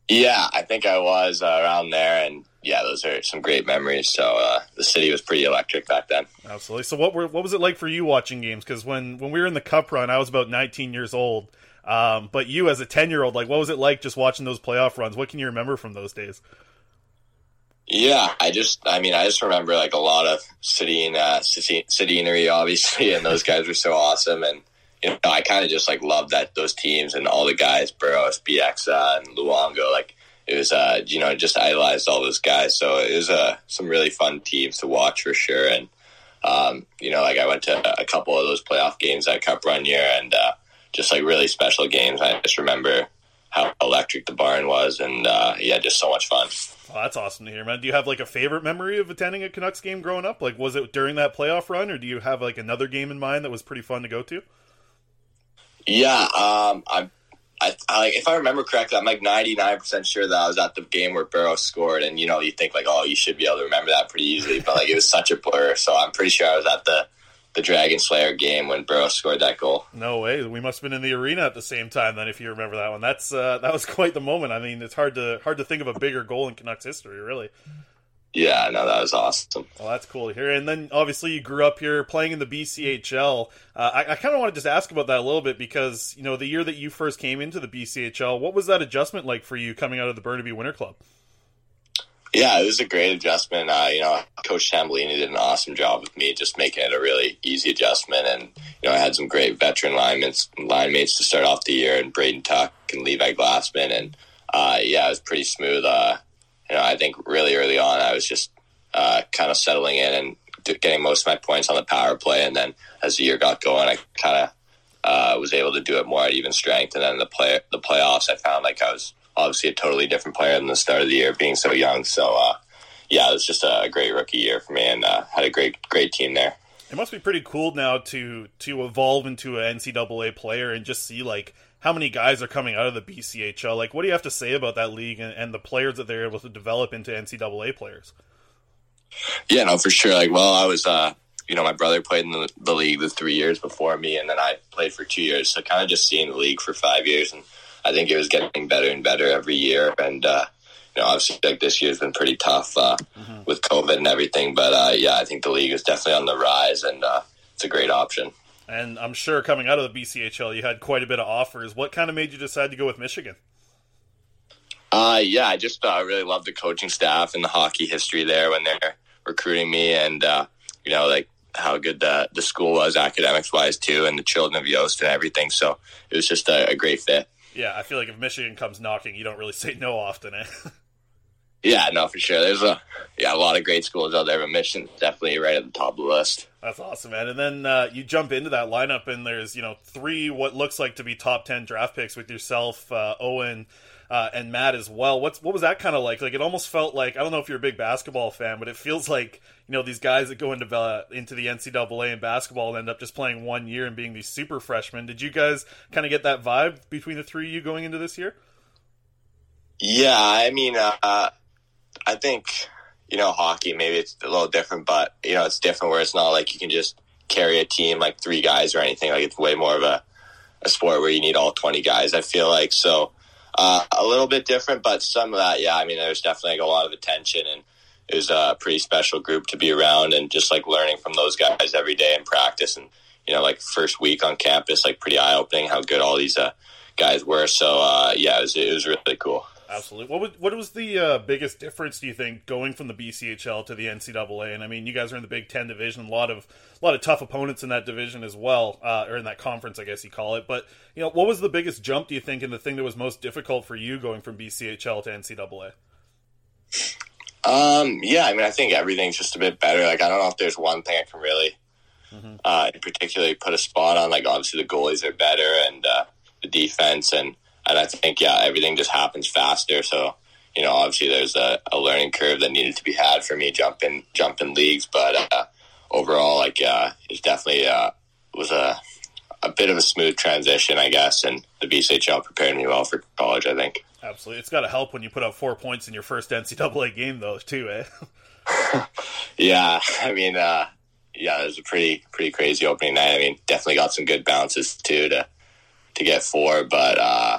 Yeah, I think I was uh, around there, and yeah, those are some great memories. So uh, the city was pretty electric back then. Absolutely. So what were what was it like for you watching games? Because when when we were in the Cup run, I was about 19 years old. Um, but you, as a 10 year old, like what was it like just watching those playoff runs? What can you remember from those days? Yeah, I just, I mean, I just remember like a lot of city uh, scenery, obviously, and those guys were so awesome. And you know, I kind of just like loved that those teams and all the guys, Burrows, Bieksa, and Luongo. Like it was, uh, you know, just idolized all those guys. So it was uh, some really fun teams to watch for sure. And um, you know, like I went to a couple of those playoff games that Cup run year, and uh, just like really special games. I just remember how electric the barn was, and uh, yeah, just so much fun. Oh, that's awesome to hear, man. Do you have like a favorite memory of attending a Canucks game growing up? Like, was it during that playoff run, or do you have like another game in mind that was pretty fun to go to? Yeah, um, I, I, I, if I remember correctly, I'm like 99 percent sure that I was at the game where Burrow scored, and you know, you think like, oh, you should be able to remember that pretty easily, but like it was such a blur. So I'm pretty sure I was at the the Dragon Slayer game when Burrow scored that goal. No way, we must have been in the arena at the same time then, if you remember that one. That's uh, that was [LAUGHS] quite the moment. I mean, it's hard to hard to think of a bigger goal in Canucks history, really. Yeah, no, that was awesome. Well, that's cool to hear. And then obviously you grew up here playing in the BCHL. Uh, I, I kind of want to just ask about that a little bit because you know the year that you first came into the BCHL, what was that adjustment like for you coming out of the Burnaby Winter Club? Yeah, it was a great adjustment. Uh, you know, Coach Tambellini did an awesome job with me, just making it a really easy adjustment. And you know, I had some great veteran linemates, line mates to start off the year, and Braden Tuck and Levi Glassman, and uh, yeah, it was pretty smooth. Uh, you know, I think really early on, I was just uh, kind of settling in and getting most of my points on the power play. And then as the year got going, I kind of uh, was able to do it more at even strength. And then the play the playoffs, I found like I was obviously a totally different player than the start of the year, being so young. So uh, yeah, it was just a great rookie year for me, and uh, had a great great team there. It must be pretty cool now to to evolve into an NCAA player and just see like how many guys are coming out of the BCHL. Like, what do you have to say about that league and, and the players that they're able to develop into NCAA players? Yeah, no, for sure. Like, well, I was, uh, you know, my brother played in the, the, league the three years before me, and then I played for two years. So, kind of just seeing the league for five years, and I think it was getting better and better every year. And uh, you know, obviously, like this year's been pretty tough uh, mm-hmm. with COVID and everything. But uh, yeah, I think the league is definitely on the rise, and uh, it's a great option. And I'm sure coming out of the BCHL, you had quite a bit of offers. What kind of made you decide to go with Michigan? Uh, yeah, I just uh, really love the coaching staff and the hockey history there when they're recruiting me, and uh, you know, like how good the the school was academics wise too, and the children of Yost and everything. So it was just a, a great fit. Yeah, I feel like if Michigan comes knocking, you don't really say no often. Eh? [LAUGHS] Yeah, no, for sure. There's a yeah a lot of great schools out there, but Michigan's definitely right at the top of the list. That's awesome, man. And then uh, you jump into that lineup, and there's you know three what looks like to be top ten draft picks with yourself, uh, Owen, uh, and Matt as well. What's what was that kind of like? Like it almost felt like I don't know if you're a big basketball fan, but it feels like you know these guys that go into uh, into the NCAA in basketball and end up just playing one year and being these super freshmen. Did you guys kind of get that vibe between the three of you going into this year? Yeah, I mean, uh, I think you know hockey maybe it's a little different, but you know it's different where it's not like you can just carry a team like three guys or anything. Like it's way more of a a sport where you need all twenty guys. I feel like so uh, a little bit different, but some of that, yeah. I mean, there's definitely like a lot of attention and. It was a pretty special group to be around and just like learning from those guys every day in practice and you know like first week on campus like pretty eye opening how good all these uh, guys were so uh, yeah it was, it was really cool Absolutely. What would, what was the uh, biggest difference do you think going from the BCHL to the NCAA? And I mean, you guys are in the Big Ten division, a lot of a lot of tough opponents in that division as well, uh, or in that conference, I guess you call it. But you know, what was the biggest jump do you think, and the thing that was most difficult for you going from BCHL to NCAA? Um, yeah, I mean, I think everything's just a bit better. Like, I don't know if there's one thing I can really, uh, particularly put a spot on. Like, obviously the goalies are better and uh, the defense, and and I think yeah, everything just happens faster. So you know, obviously there's a, a learning curve that needed to be had for me jumping jumping leagues, but uh, overall, like, uh, it definitely uh, was a a bit of a smooth transition, I guess, and the BCHL prepared me well for college. I think. Absolutely, it's got to help when you put up four points in your first NCAA game, though, too, eh? [LAUGHS] Yeah, I mean, uh, yeah, it was a pretty pretty crazy opening night. I mean, definitely got some good bounces too to to get four, but uh,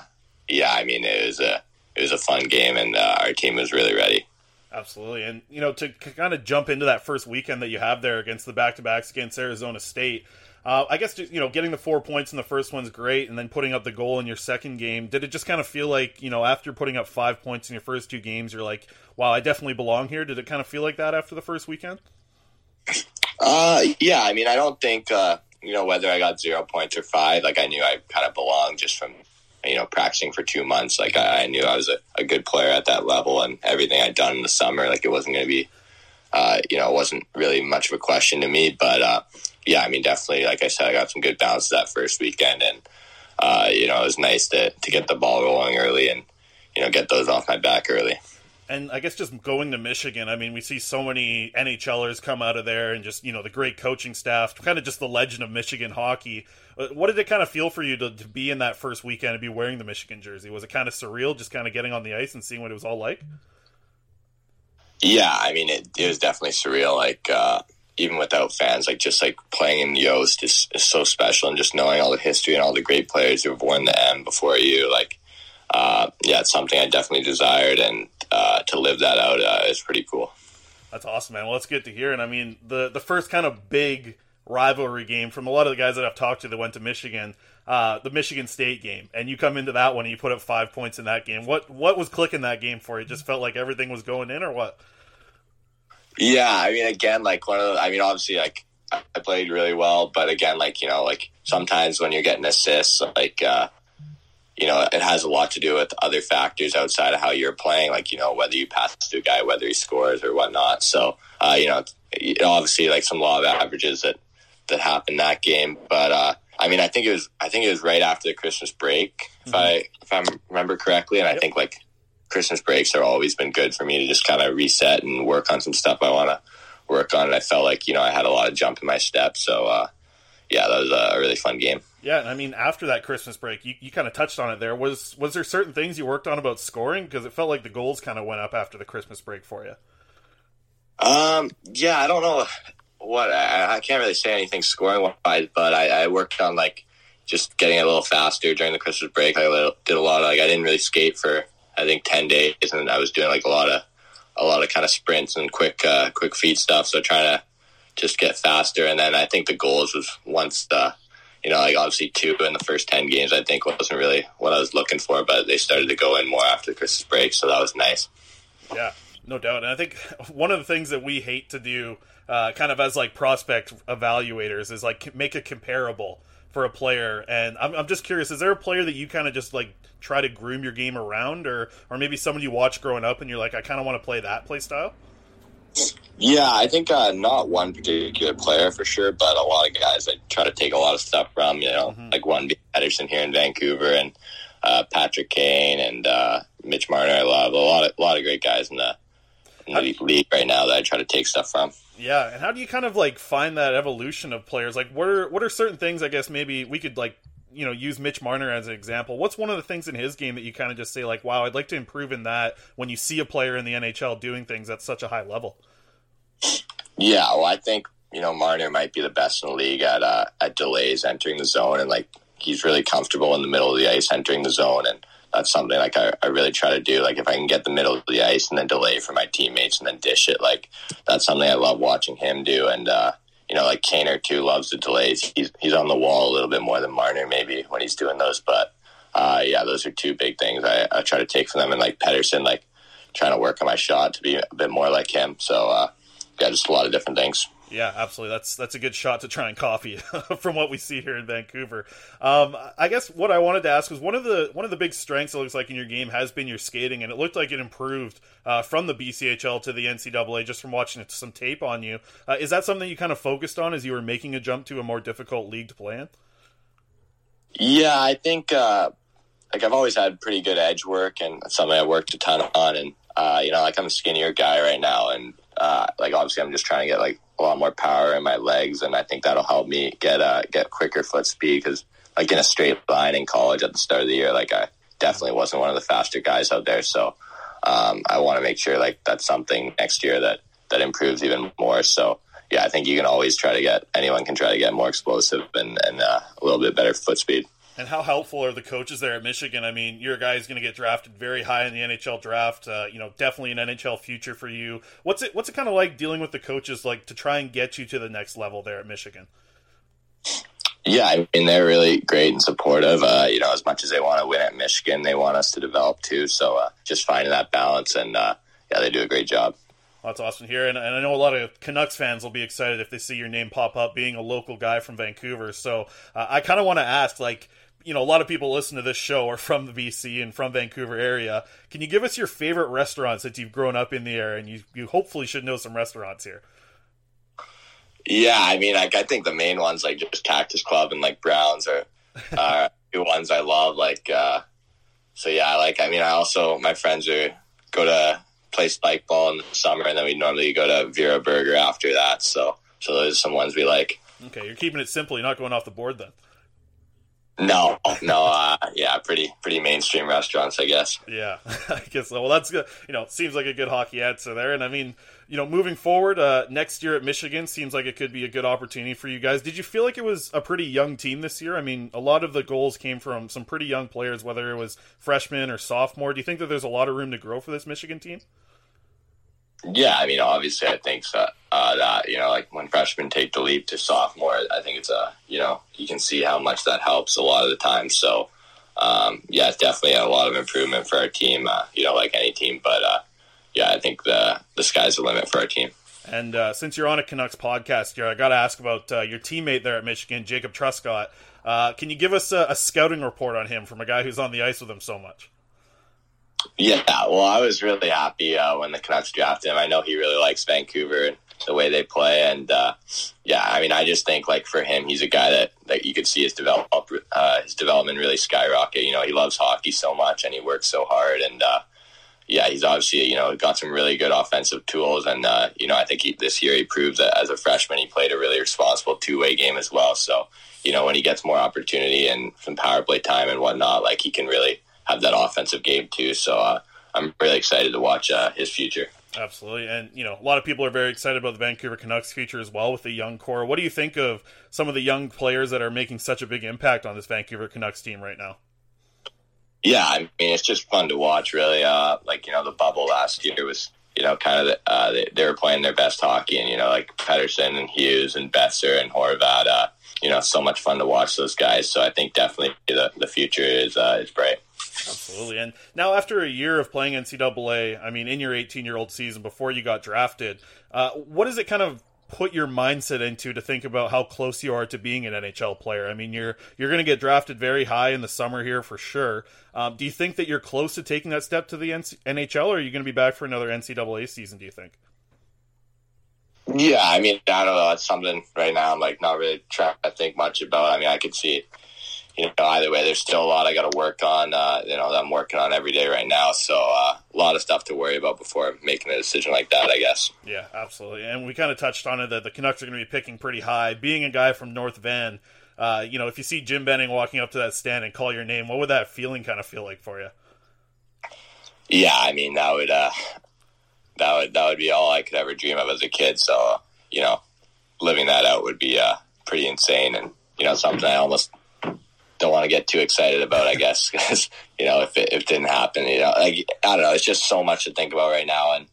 yeah, I mean, it was a it was a fun game, and uh, our team was really ready. Absolutely, and you know, to kind of jump into that first weekend that you have there against the back to backs against Arizona State. Uh, I guess you know getting the four points in the first one's great, and then putting up the goal in your second game. Did it just kind of feel like you know after putting up five points in your first two games, you're like, wow, I definitely belong here? Did it kind of feel like that after the first weekend? Uh, yeah, I mean, I don't think uh, you know whether I got zero points or five. Like I knew I kind of belonged just from you know practicing for two months. Like I, I knew I was a, a good player at that level, and everything I'd done in the summer, like it wasn't going to be, uh, you know, it wasn't really much of a question to me. But uh, yeah, I mean, definitely, like I said, I got some good bounces that first weekend, and uh, you know, it was nice to to get the ball rolling early and you know get those off my back early. And I guess just going to Michigan, I mean, we see so many NHLers come out of there, and just you know the great coaching staff, kind of just the legend of Michigan hockey. Uh, What did it kind of feel for you to, to be in that first weekend and be wearing the Michigan jersey? Was it kind of surreal, just kind of getting on the ice and seeing what it was all like? Yeah, I mean, it, it was definitely surreal. Like, uh, even without fans, like, just like playing in Yost is, is so special and just knowing all the history and all the great players who have worn the M before you. Like, uh, yeah, it's something I definitely desired, and uh, to live that out uh, is pretty cool. That's awesome, man. Well, it's good to hear. And I mean, the the first kind of big rivalry game from a lot of the guys that I've talked to that went to Michigan, uh, the Michigan State game, and you come into that one and you put up five points in that game. What what was clicking that game for you? It just felt like everything was going in, or what? Yeah, I mean, again, like one of the, I mean, obviously, like I played really well, but again, like you know, like sometimes when you're getting assists, like uh, you know, it has a lot to do with other factors outside of how you're playing, like you know, whether you pass to a guy, whether he scores or whatnot. So, uh, you know, obviously, like some law of averages that that happened that game, but uh, I mean, I think it was, I think it was right after the Christmas break, if I if I remember correctly, and I think like Christmas breaks are always been good for me to just kind of reset and work on some stuff I want to work on. And I felt like, you know, I had a lot of jump in my step. So, uh, yeah, that was a really fun game. Yeah, and I mean, after that Christmas break, you, you kind of touched on it there. Was was there certain things you worked on about scoring? Because it felt like the goals kind of went up after the Christmas break for you. Um, yeah, I don't know what, I, I can't really say anything scoring wise, but I, I worked on like just getting a little faster during the Christmas break. I did a lot of, like, I didn't really skate for, I think 10 days and I was doing like a lot of, a lot of kind of sprints and quick, uh, quick feet stuff. So trying to just get faster. And then I think the goals was once the, you know, like obviously two in the first 10 games, I think wasn't really what I was looking for, but they started to go in more after the Christmas break. So that was nice. Yeah, no doubt. And I think one of the things that we hate to do, uh, kind of as like prospect evaluators, is like make a comparable for a player. And I'm, I'm just curious, is there a player that you kind of just like try to groom your game around, or or maybe someone you watch growing up and you're like, I kind of want to play that play style? Yeah, I think uh, not one particular player for sure, but a lot of guys I try to take a lot of stuff from. You know, like one Ederson here in Vancouver, and uh, Patrick Kane and uh, Mitch Marner. I love a lot of a lot of great guys in the in the league right now that I try to take stuff from. Yeah, and how do you kind of like find that evolution of players? Like, what are what are certain things? I guess maybe we could like you know use Mitch Marner as an example. What's one of the things in his game that you kind of just say like, wow, I'd like to improve in that when you see a player in the NHL doing things at such a high level? Yeah, well, I think you know Marner might be the best in the league at uh, at delays entering the zone, and like he's really comfortable in the middle of the ice entering the zone, and that's something like I, I really try to do. Like if I can get the middle of the ice and then delay for my teammates and then dish it, like that's something I love watching him do. And uh, you know, like Kaner too loves the delays. He's he's on the wall a little bit more than Marner maybe when he's doing those, but uh, yeah, those are two big things I, I try to take from them. And like Pettersson, like trying to work on my shot to be a bit more like him. So uh, yeah, just a lot of different things. Yeah, absolutely. That's that's a good shot to try and copy [LAUGHS] from what we see here in Vancouver. Um, I guess what I wanted to ask was one of the one of the big strengths it looks like in your game has been your skating, and it looked like it improved uh, from the BCHL to the NCAA just from watching some tape on you. Uh, is that something you kind of focused on as you were making a jump to a more difficult league to play in? Yeah, I think uh, like I've always had pretty good edge work, and something I worked a ton on. And uh, you know, like I'm a skinnier guy right now, and uh, like obviously I'm just trying to get like a lot more power in my legs, and I think that'll help me get uh, get quicker foot speed because like in a straight line in college at the start of the year, like I definitely wasn't one of the faster guys out there. So um, I want to make sure like that's something next year that that improves even more. So yeah, I think you can always try to get anyone can try to get more explosive and, and uh, a little bit better foot speed. And how helpful are the coaches there at Michigan? I mean, you're guy is going to get drafted very high in the NHL draft. Uh, you know, definitely an NHL future for you. What's it What's it kind of like dealing with the coaches, like to try and get you to the next level there at Michigan? Yeah, I mean they're really great and supportive. Uh, you know, as much as they want to win at Michigan, they want us to develop too. So uh, just finding that balance, and uh, yeah, they do a great job. That's awesome here, and, and I know a lot of Canucks fans will be excited if they see your name pop up, being a local guy from Vancouver. So uh, I kind of want to ask, like, you know, a lot of people listen to this show are from the BC and from Vancouver area. Can you give us your favorite restaurants that you've grown up in the area, and you you hopefully should know some restaurants here. Yeah, I mean, like I think the main ones like just Cactus Club and like Browns are [LAUGHS] are two ones I love. Like, uh, so yeah, like I mean, I also my friends are go to play spike ball in the summer, and then we normally go to Vera Burger after that. So, so those are some ones we like. Okay, you're keeping it simple. You're not going off the board then. No, no, uh, yeah, pretty pretty mainstream restaurants, I guess. Yeah, [LAUGHS] I guess so. Well, that's good. You know, seems like a good hockey answer there. And I mean, you know, moving forward, uh, next year at Michigan seems like it could be a good opportunity for you guys. Did you feel like it was a pretty young team this year? I mean, a lot of the goals came from some pretty young players, whether it was freshman or sophomore. Do you think that there's a lot of room to grow for this Michigan team? Yeah, I mean, obviously, I think so, uh, that you know, like when freshmen take the leap to sophomore, I think it's a you know you can see how much that helps a lot of the time. So, um, yeah, it's definitely a lot of improvement for our team. Uh, you know, like any team, but uh, yeah, I think the the sky's the limit for our team. And uh, since you're on a Canucks podcast here, I got to ask about uh, your teammate there at Michigan, Jacob Truscott. Uh, can you give us a, a scouting report on him from a guy who's on the ice with him so much? Yeah, well, I was really happy uh, when the Canucks drafted him. I know he really likes Vancouver and the way they play, and uh, yeah, I mean, I just think like for him, he's a guy that, that you could see his develop uh, his development really skyrocket. You know, he loves hockey so much and he works so hard, and uh, yeah, he's obviously you know got some really good offensive tools, and uh, you know, I think he, this year he proved that as a freshman he played a really responsible two way game as well. So you know, when he gets more opportunity and some power play time and whatnot, like he can really have that offensive game too. So uh, I'm really excited to watch uh, his future. Absolutely, and you know a lot of people are very excited about the Vancouver Canucks future as well with the young core. What do you think of some of the young players that are making such a big impact on this Vancouver Canucks team right now? Yeah, I mean it's just fun to watch. Really, uh, like you know the bubble last year was you know kind of the, uh, they, they, were playing their best hockey, and you know like Pettersson and Hughes and Boeser and Horvat. You know, so much fun to watch those guys. So I think definitely the the future is uh, is bright. Absolutely. And now, after a year of playing NCAA, I mean, in your 18 year old season before you got drafted, uh, what does it kind of put your mindset into to think about how close you are to being an NHL player? I mean, you're you're going to get drafted very high in the summer here for sure. Um, do you think that you're close to taking that step to the NHL, or are you going to be back for another NCAA season? Do you think? Yeah, I mean, I don't know. It's something right now I'm like not really trying to think much about. I mean, I could see you know, either way, there's still a lot I got to work on. Uh, you know, that I'm working on every day right now. So uh, a lot of stuff to worry about before making a decision like that. I guess. Yeah, absolutely. And we kind of touched on it that the Canucks are going to be picking pretty high. Being a guy from North Van, uh, you know, if you see Jim Benning walking up to that stand and call your name, what would that feeling kind of feel like for you? Yeah, I mean that would uh, that would that would be all I could ever dream of as a kid. So you know, living that out would be uh, pretty insane, and you know, something I almost don't want to get too excited about. I guess [LAUGHS] because you know, if it, if it didn't happen, you know, like I don't know, it's just so much to think about right now, and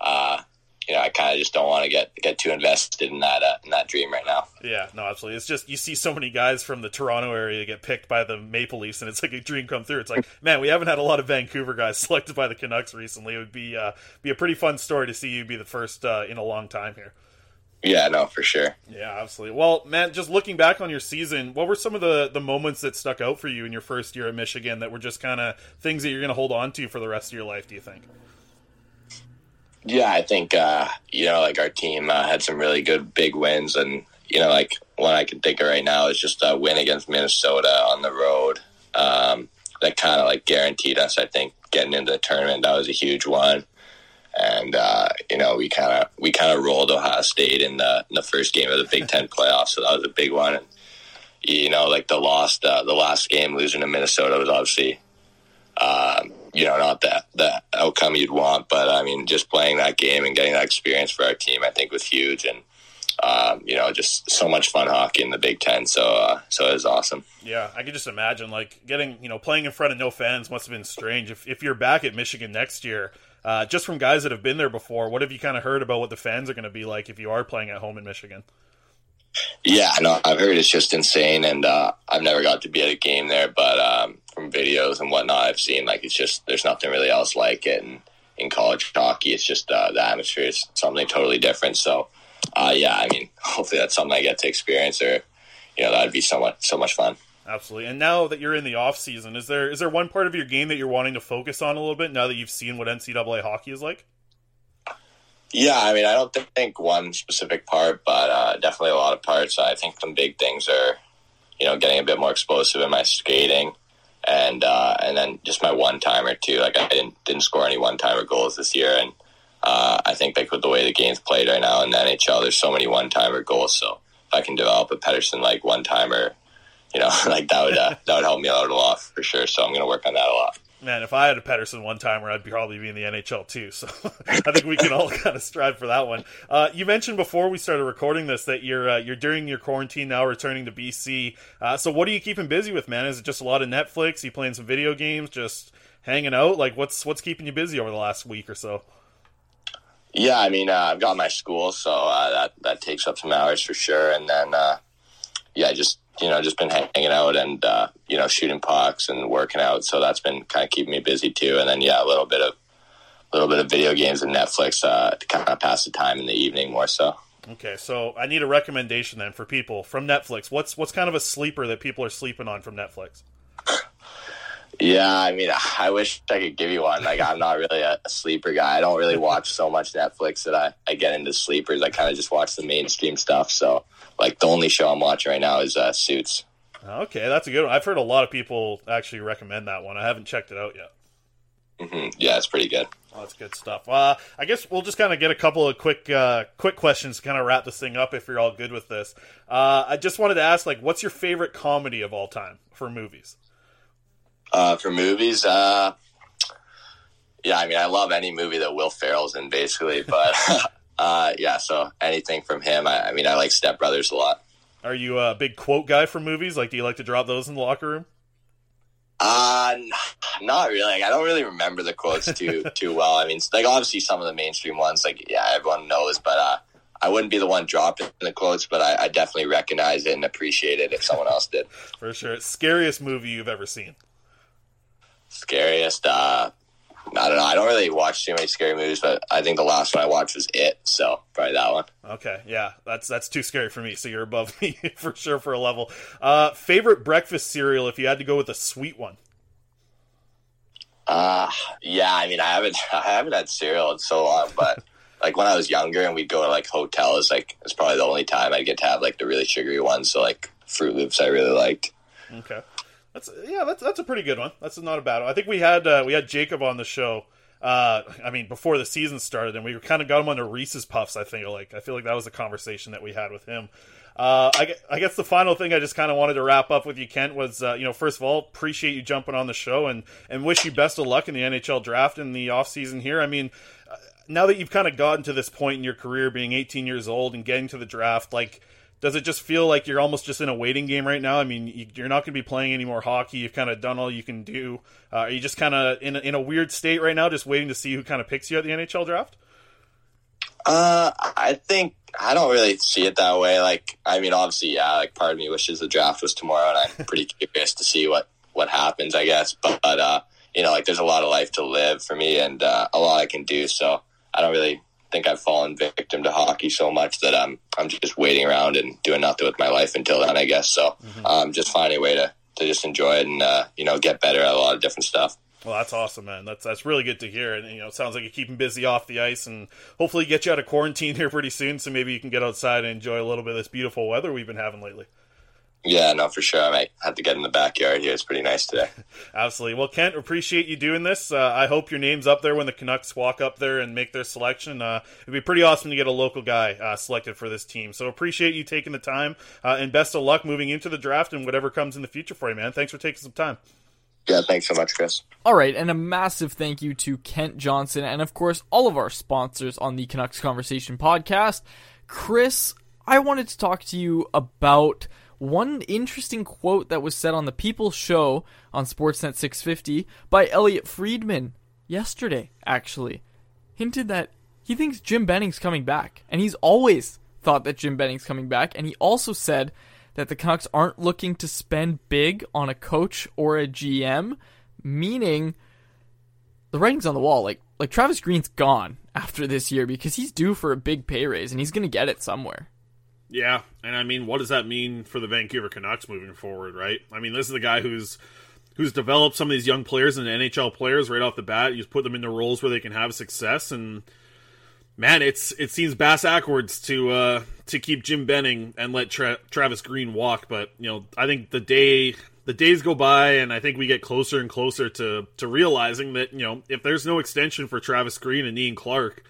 uh, you know, I kind of just don't want to get get too invested in that uh, in that dream right now. Yeah, no, absolutely. It's just you see so many guys from the Toronto area get picked by the Maple Leafs, and it's like a dream come through. It's like, [LAUGHS] man, we haven't had a lot of Vancouver guys [LAUGHS] selected by the Canucks recently. It would be uh, be a pretty fun story to see you be the first uh, in a long time here. Yeah, no, for sure. Yeah, absolutely. Well, man, just looking back on your season, what were some of the the moments that stuck out for you in your first year at Michigan that were just kind of things that you're going to hold on to for the rest of your life? Do you think? Yeah, I think uh, you know, like our team uh, had some really good big wins, and you know, like one I can think of right now is just a win against Minnesota on the road. Um, that kind of like guaranteed us, I think, getting into the tournament. That was a huge one, and uh, you know, we kind of we kind of rolled Ohio State in the in the first game of the Big Ten playoffs, so that was a big one. And you know, like the lost uh, the last game losing to Minnesota was obviously um, you know, not that the outcome you'd want, but I mean, just playing that game and getting that experience for our team, I think was huge, and um, you know, just so much fun hockey in the Big Ten. So, uh, so it was awesome. Yeah, I could just imagine like getting you know playing in front of no fans must have been strange. If if you're back at Michigan next year, uh, just from guys that have been there before, what have you kind of heard about what the fans are going to be like if you are playing at home in Michigan? Yeah, no, I've heard it's just insane, and uh, I've never got to be at a game there, but um, from videos and whatnot, I've seen like it's just there's nothing really else like it. And in college hockey, it's just uh, the atmosphere is something totally different. So, uh, yeah, I mean, [LAUGHS] hopefully that's something I get to experience, or you know, that'd be so much so much fun. Absolutely. And now that you're in the off season, is there is there one part of your game that you're wanting to focus on a little bit now that you've seen what NCAA hockey is like? Yeah, I mean, I don't think one specific part, but uh, definitely a lot of parts. I think some big things are, you know, getting a bit more explosive in my skating, and uh, and then just my one timer too. Like I didn't didn't score any one timer goals this year, and uh, I think like with the way the game's played right now in the NHL, there's so many one timer goals. So if I can develop a Pettersson like one timer, you know, [LAUGHS] like that would uh, that would help me out a lot for sure. So I'm to work on that a lot. Man, if I had a Pettersson one timer, I'd probably be in the NHL too. So [LAUGHS] I think we can all [LAUGHS] kind of strive for that one. Uh, you mentioned before we started recording this that you're uh, you're during your quarantine now, returning to BC. Uh, so what are you keeping busy with, man? Is it just a lot of Netflix? Are you playing some video games? Just hanging out? Like what's what's keeping you busy over the last week or so? Yeah, I mean, uh, I've got my school, so uh, that that takes up some hours for sure. And then, uh, yeah, just you know, just been hanging out and uh, you know, shooting pucks and working out. So that's been kind of keeping me busy too. And then, yeah, a little bit of a little bit of video games and Netflix uh, to kind of pass the time in the evening more so. Okay, so I need a recommendation then for people from Netflix. What's what's kind of a sleeper that people are sleeping on from Netflix? Yeah, I mean, I wish I could give you one. Like, I'm not really a, a sleeper guy. I don't really watch so much Netflix that I, I get into sleepers. I kind of just watch the mainstream stuff. So, like, the only show I'm watching right now is uh, Suits. Okay, that's a good one. I've heard a lot of people actually recommend that one. I haven't checked it out yet. hmm Yeah, it's pretty good. Oh, that's good stuff. Uh, I guess we'll just kind of get a couple of quick, uh, quick questions to kind of wrap this thing up. If you're all good with this, uh, I just wanted to ask, like, what's your favorite comedy of all time for movies? Uh, for movies, uh, yeah, I mean, I love any movie that Will Ferrell's in, basically. [LAUGHS] But uh, yeah, so anything from him. I, I mean, I like Step Brothers a lot. Are you a big quote guy for movies? Like, do you like to drop those in the locker room? Uh, not really. Like, I don't really remember the quotes too [LAUGHS] too well. I mean, like obviously some of the mainstream ones, like yeah, everyone knows. But uh, I wouldn't be the one dropping the quotes, but I, I definitely recognize it and appreciate it if someone else did. [LAUGHS] For sure. Scariest movie you've ever seen? Scariest. Uh, I don't know. I don't really watch too many scary movies, but I think the last one I watched was It. So probably that one. Okay, yeah, that's that's too scary for me. So you're above [LAUGHS] me for sure for a level. Uh, favorite breakfast cereal if you had to go with a sweet one? Uh yeah, I mean I haven't [LAUGHS] I haven't had cereal in so long, but [LAUGHS] like when I was younger and we'd go to like hotels, like it's probably the only time I'd get to have like the really sugary ones. So like Fruit Loops I really liked. Okay. That's yeah, that's that's a pretty good one. That's not a bad one. I think we had uh, we had Jacob on the show. Uh, I mean, before the season started, and we kind of got him under Reese's Puffs. I think like I feel like that was a conversation that we had with him. Uh, I, I guess the final thing I just kind of wanted to wrap up with you, Kent, was uh, you know first of all appreciate you jumping on the show and and wish you best of luck in the NHL draft in the off season here. I mean, uh, now that you've kind of gotten to this point in your career, being 18 years old and getting to the draft, like does it just feel like you're almost just in a waiting game right now? I mean, you- you're not going to be playing any more hockey. You've kind of done all you can do. Uh, are you just kind of in a, in a weird state right now, just waiting to see who kind of picks you at the NHL draft? Uh, I think I don't really see it that way. Like, I mean, obviously, yeah. Like, part of me wishes the draft was tomorrow, and I'm pretty [LAUGHS] curious to see what what happens. I guess, but, but uh, you know, like, there's a lot of life to live for me, and uh, a lot I can do. So, I don't really think I've fallen victim to hockey so much that I'm I'm just waiting around and doing nothing with my life until then. I guess so. Um, just finding a way to to just enjoy it and uh, you know get better at a lot of different stuff. Well, that's awesome, man. That's that's really good to hear. And you know, it sounds like you're keeping busy off the ice, and hopefully get you out of quarantine [LAUGHS] here pretty soon, so maybe you can get outside and enjoy a little bit of this beautiful weather we've been having lately. Yeah, no, for sure. I might have to get in the backyard here. It's pretty nice today. [LAUGHS] Absolutely. Well, Kent, appreciate you doing this. Uh, I hope your name's up there when the Canucks walk up there and make their selection. Uh, it'd be pretty awesome to get a local guy uh, selected for this team. So appreciate you taking the time, uh, and best of luck moving into the draft and whatever comes in the future for you, man. Thanks for taking some time. Yeah, thanks so much, Chris. All right, and a massive thank you to Kent Johnson and, of course, all of our sponsors on the Canucks Conversation podcast. Chris, I wanted to talk to you about one interesting quote that was said on the People Show on Sportsnet 650 by Elliotte Friedman yesterday, actually. Hinted that he thinks Jim Benning's coming back, and he's always thought that Jim Benning's coming back, and he also said that the Canucks aren't looking to spend big on a coach or a GM, meaning the writing's on the wall. Like like Travis Green's gone after this year because he's due for a big pay raise and he's going to get it somewhere. Yeah, and I mean, what does that mean for the Vancouver Canucks moving forward? Right? I mean, this is the guy who's who's developed some of these young players and NHL players right off the bat. He's put them into roles where they can have success, and man, it's it seems bass backwards to uh, to keep Jim Benning and let Tra- Travis Green walk. But you know, I think the day the days go by, and I think we get closer and closer to to realizing that you know if there's no extension for Travis Green and Ian Clark,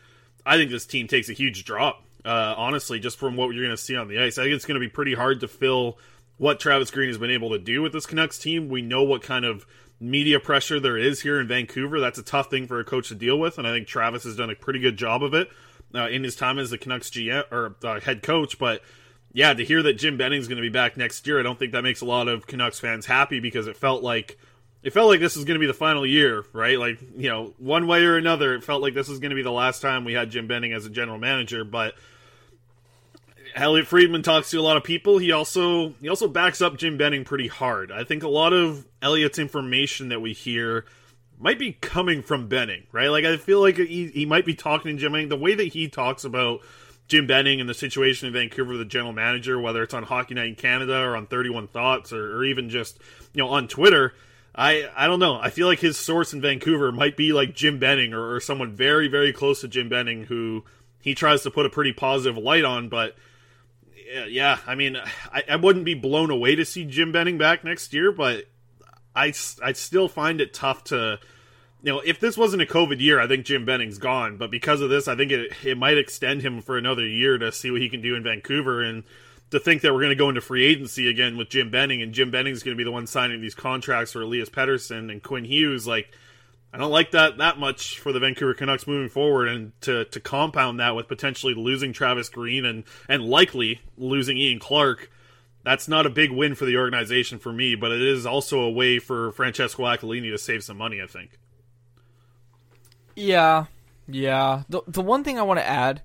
I think this team takes a huge drop. Uh, honestly, just from what you're going to see on the ice, I think it's going to be pretty hard to fill what Travis Green has been able to do with this Canucks team. We know what kind of media pressure there is here in Vancouver. That's a tough thing for a coach to deal with, and I think Travis has done a pretty good job of it uh, in his time as the Canucks GM or uh, head coach. But yeah, to hear that Jim Benning's going to be back next year, I don't think that makes a lot of Canucks fans happy because it felt like it felt like this was going to be the final year, right? Like you know, one way or another, it felt like this was going to be the last time we had Jim Benning as a general manager, but. Elliotte Friedman talks to a lot of people. He also he also backs up Jim Benning pretty hard. I think a lot of Elliotte's information that we hear might be coming from Benning, right? Like I feel like he, he might be talking to Jim Benning. The way that he talks about Jim Benning and the situation in Vancouver, with the general manager, whether it's on Hockey Night in Canada or on Thirty One Thoughts or, or even just you know on Twitter. I I don't know. I feel like his source in Vancouver might be like Jim Benning or, or someone very very close to Jim Benning who he tries to put a pretty positive light on, but yeah, I mean, I, I wouldn't be blown away to see Jim Benning back next year, but I, I still find it tough to, you know, if this wasn't a COVID year, I think Jim Benning's gone. But because of this, I think it, it might extend him for another year to see what he can do in Vancouver. And to think that we're going to go into free agency again with Jim Benning, and Jim Benning's going to be the one signing these contracts for Elias Pettersson and Quinn Hughes, like, I don't like that that much for the Vancouver Canucks moving forward, and to to compound that with potentially losing Travis Green and and likely losing Ian Clark, that's not a big win for the organization for me. But it is also a way for Francesco Aquilini to save some money. I think. Yeah, yeah. The the one thing I want to add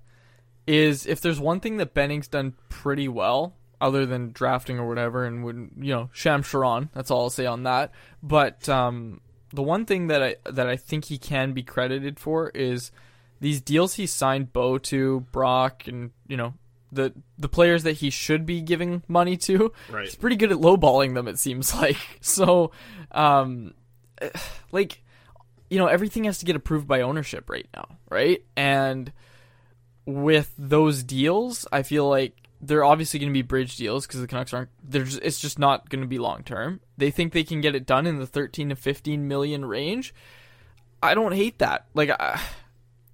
is if there's one thing that Benning's done pretty well, other than drafting or whatever, and would you know Sham Sharon. That's all I'll say on that. But um, the one thing that I that I think he can be credited for is these deals he signed Bo to, Brock, and you know the the players that he should be giving money to. Right. He's pretty good at lowballing them. It seems [LAUGHS] like so. Um, [SIGHS] like you know everything has to get approved by ownership right now, right? And with those deals, I feel like they're obviously going to be bridge deals because the Canucks aren't. They're just, it's just not going to be long term. They think they can get it done in the 13 to 15 million range. I don't hate that. Like, I,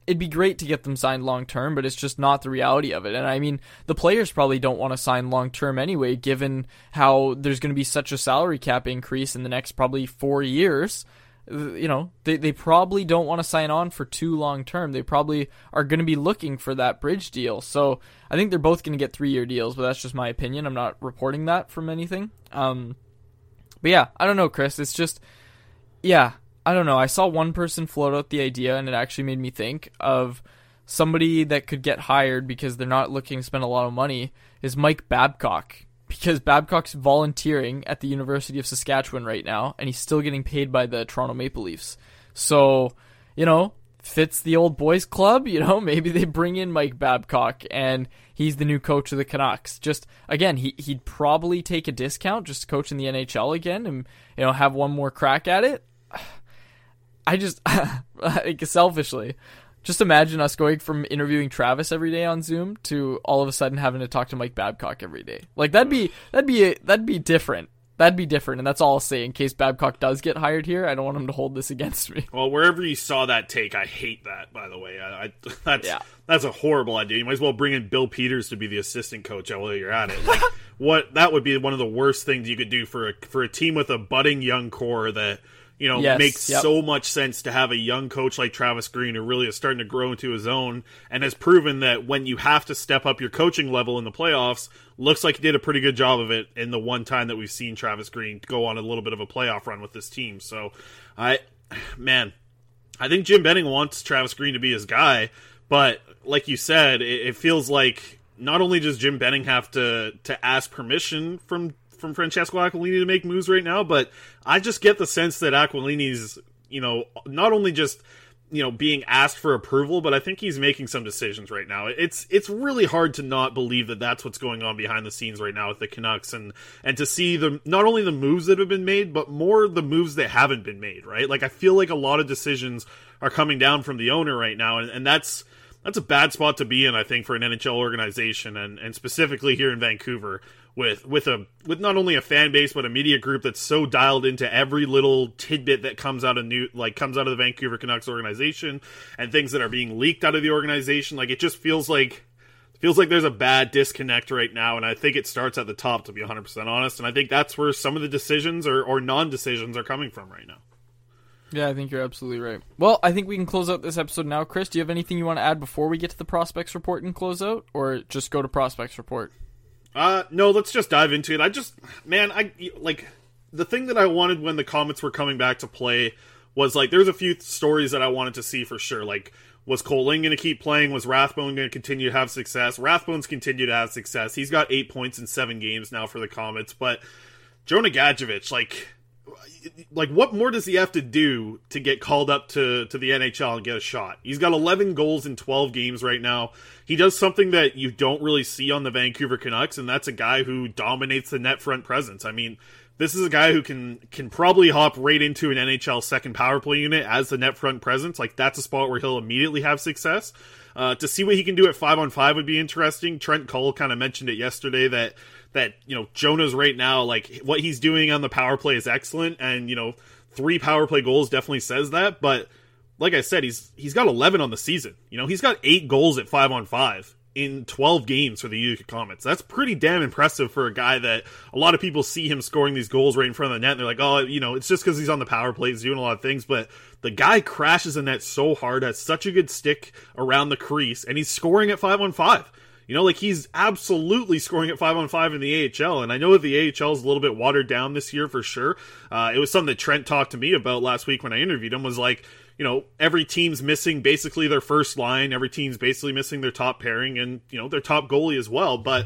it'd be great to get them signed long term, but it's just not the reality of it. And I mean, the players probably don't want to sign long term anyway, given how there's going to be such a salary cap increase in the next probably four years. You know, they, they probably don't want to sign on for too long term. They probably are going to be looking for that bridge deal. So I think they're both going to get three year deals, but that's just my opinion. I'm not reporting that from anything. Um, but yeah, I don't know, Chris. It's just, yeah, I don't know. I saw one person float out the idea, and it actually made me think of somebody that could get hired because they're not looking to spend a lot of money is Mike Babcock. Because Babcock's volunteering at the University of Saskatchewan right now, and he's still getting paid by the Toronto Maple Leafs. So, you know, fits the old boys club. [LAUGHS] You know, maybe they bring in Mike Babcock and he's the new coach of the Canucks. Just again, he he'd probably take a discount just to coach in the NHL again and you know have one more crack at it. [SIGHS] I just [LAUGHS] like selfishly just imagine us going from interviewing Travis every day on Zoom to all of a sudden having to talk to Mike Babcock every day. Like that'd be that'd be that'd be different. That'd be different, and that's all I'll say. In case Babcock does get hired here, I don't want him to hold this against me. Well, wherever you saw that take, I hate that. By the way, I, I [LAUGHS] that's Yeah. that's a horrible idea. You might as well bring in Bill Peters to be the assistant coach while you're at it. Like, [LAUGHS] what that would be one of the worst things you could do for a for a team with a budding young core that you know Yes, makes yep. so much sense to have a young coach like Travis Green who really is starting to grow into his own and has proven that when you have to step up your coaching level in the playoffs, looks like he did a pretty good job of it in the one time that we've seen Travis Green go on a little bit of a playoff run with this team. So, I man, I think Jim Benning wants Travis Green to be his guy, but like you said, it, it feels like not only does Jim Benning have to to ask permission from from Francesco Aquilini to make moves right now, but I just get the sense that Aquilini's you know not only just you know being asked for approval, but I think he's making some decisions right now. It's it's really hard to not believe that that's what's going on behind the scenes right now with the Canucks, and and to see the not only the moves that have been made, but more the moves that haven't been made. Right, like I feel like a lot of decisions are coming down from the owner right now, and, and that's that's a bad spot to be in, I think, for an NHL organization, and, and specifically here in Vancouver, with with a with not only a fan base but a media group that's so dialed into every little tidbit that comes out of new like comes out of the Vancouver Canucks organization and things that are being leaked out of the organization. Like it just feels like feels like there's a bad disconnect right now, and I think it starts at the top, to be 100 percent honest. And I think that's where some of the decisions or, or non decisions are coming from right now. Yeah, I think you're absolutely right. Well, I think we can close out this episode now. Chris, do you have anything you want to add before we get to the prospects report and close out, or just go to prospects report? Uh, no, let's just dive into it. I just, man, I like the thing that I wanted when the comments were coming back to play was like there's a few stories that I wanted to see for sure. Like, was Kole Lind going to keep playing? Was Rathbone going to continue to have success? Rathbone's continued to have success. He's got eight points in seven games now for the Comets, but Jonah Gadjovich, like, like what more does he have to do to get called up to to the NHL and get a shot? He's got 11 goals in 12 games right now. He does something that you don't really see on the Vancouver Canucks and that's a guy who dominates the net front presence. I mean, this is a guy who can can probably hop right into an NHL second power play unit as the net front presence. Like that's a spot where he'll immediately have success. Uh, to see what he can do at five on five would be interesting. Trent Cull kind of mentioned it yesterday that that you know Jonah's right now like what he's doing on the power play is excellent, and you know three power play goals definitely says that. But like I said, he's he's got 11 on the season. You know he's got eight goals at five on five in 12 games for the Utica Comets. That's pretty damn impressive for a guy that a lot of people see him scoring these goals right in front of the net. And they're like, oh, you know, it's just because he's on the power play, he's doing a lot of things. But the guy crashes the net so hard, has such a good stick around the crease, and he's scoring at five on five. You know, like he's absolutely scoring at five on five in the AHL, and I know that the AHL is a little bit watered down this year for sure. Uh, it was something that Trent talked to me about last week when I interviewed him. Was like, you know, every team's missing basically their first line, every team's basically missing their top pairing, and you know their top goalie as well. But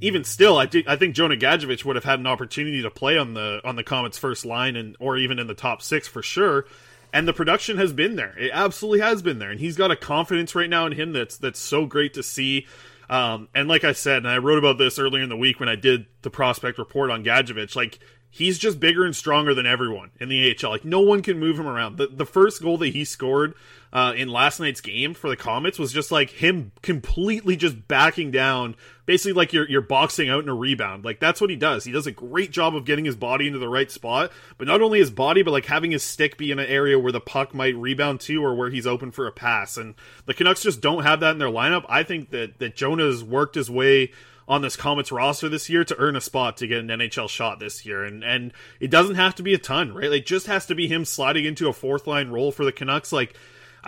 even still, I think I think Jonah Gadjovich would have had an opportunity to play on the on the Comets' first line, and or even in the top six for sure. And the production has been there; it absolutely has been there, and he's got a confidence right now in him that's that's so great to see. Um, and like I said, and I wrote about this earlier in the week when I did the prospect report on Gadjovich, like he's just bigger and stronger than everyone in the AHL. Like no one can move him around. The the first goal that he scored uh, in last night's game for the Comets was just like him completely just backing down, basically like you're you're boxing out in a rebound. Like that's what he does. He does a great job of getting his body into the right spot, but not only his body, but like having his stick be in an area where the puck might rebound to or where he's open for a pass. And the Canucks just don't have that in their lineup. I think that that Jonah's worked his way on this Comets roster this year to earn a spot to get an NHL shot this year. And and it doesn't have to be a ton, right? Like just has to be him sliding into a fourth line role for the Canucks. Like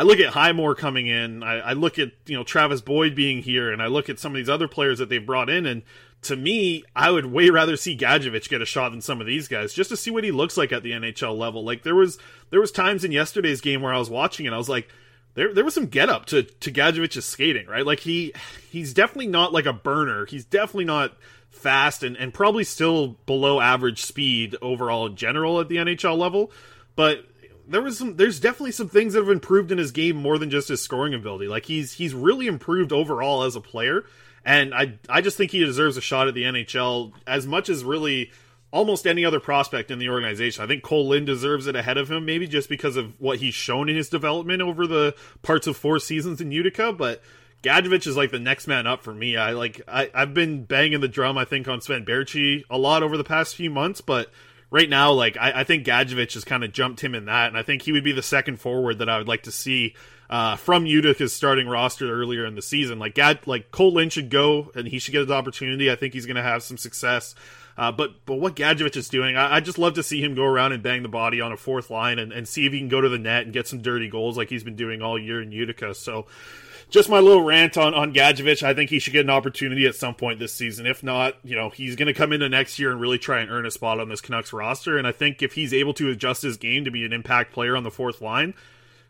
I look at Highmore coming in, I, I look at you know Travis Boyd being here, and I look at some of these other players that they've brought in, and to me, I would way rather see Gadjovich get a shot than some of these guys, just to see what he looks like at the NHL level. Like there was there was times in yesterday's game where I was watching it, I was like, there there was some get up to to Gadjovich's skating, right? Like he he's definitely not like a burner. He's definitely not fast and, and probably still below average speed overall in general at the NHL level. But there was some there's definitely some things that have improved in his game more than just his scoring ability. Like he's he's really improved overall as a player. And I I just think he deserves a shot at the NHL as much as really almost any other prospect in the organization. I think Kole Lind deserves it ahead of him, maybe just because of what he's shown in his development over the parts of four seasons in Utica. But Gadjovich is like the next man up for me. I like I, I've been banging the drum, I think, on Sven Baertschi a lot over the past few months, but right now, like I, I think Gadjovich has kind of jumped him in that, and I think he would be the second forward that I would like to see uh, from Utica's starting roster earlier in the season. Like Gad, like Kole Lind should go, and he should get his opportunity. I think he's going to have some success. Uh, but but what Gadjovich is doing, I, I just love to see him go around and bang the body on a fourth line and, and see if he can go to the net and get some dirty goals like he's been doing all year in Utica. So just my little rant on on Gadjovich. I think he should get an opportunity at some point this season. If not, you know, he's going to come into next year and really try and earn a spot on this Canucks roster. And I think if he's able to adjust his game to be an impact player on the fourth line,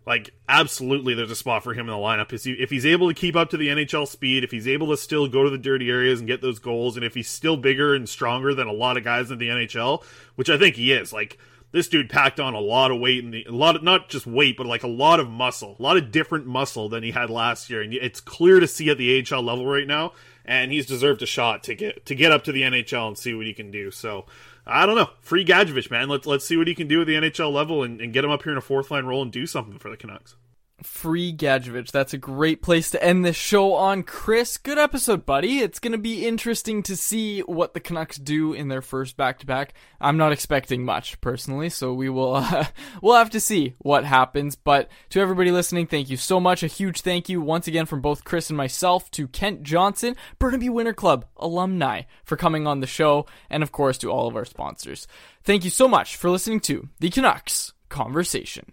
like absolutely, there's a spot for him in the lineup. If he's able to keep up to the NHL speed, if he's able to still go to the dirty areas and get those goals, and if he's still bigger and stronger than a lot of guys in the NHL, which I think he is, like this dude packed on a lot of weight and a lot of not just weight, but like a lot of muscle, a lot of different muscle than he had last year, and it's clear to see at the AHL level right now. And he's deserved a shot to get to get up to the NHL and see what he can do. So I don't know, free Gadjovich, man. Let's let's see what he can do at the NHL level and, and get him up here in a fourth line role and do something for the Canucks free Gadjovich. That's a great place to end this show on. Chris, good episode, buddy. It's going to be interesting to see what the Canucks do in their first back-to-back. I'm not expecting much personally, so we will [LAUGHS] uh, we'll have to see what happens. But to everybody listening, thank you so much. A huge thank you once again from both Chris and myself to Kent Johnson, Burnaby Winter Club alumni for coming on the show, and of course to all of our sponsors. Thank you so much for listening to the Canucks Conversation.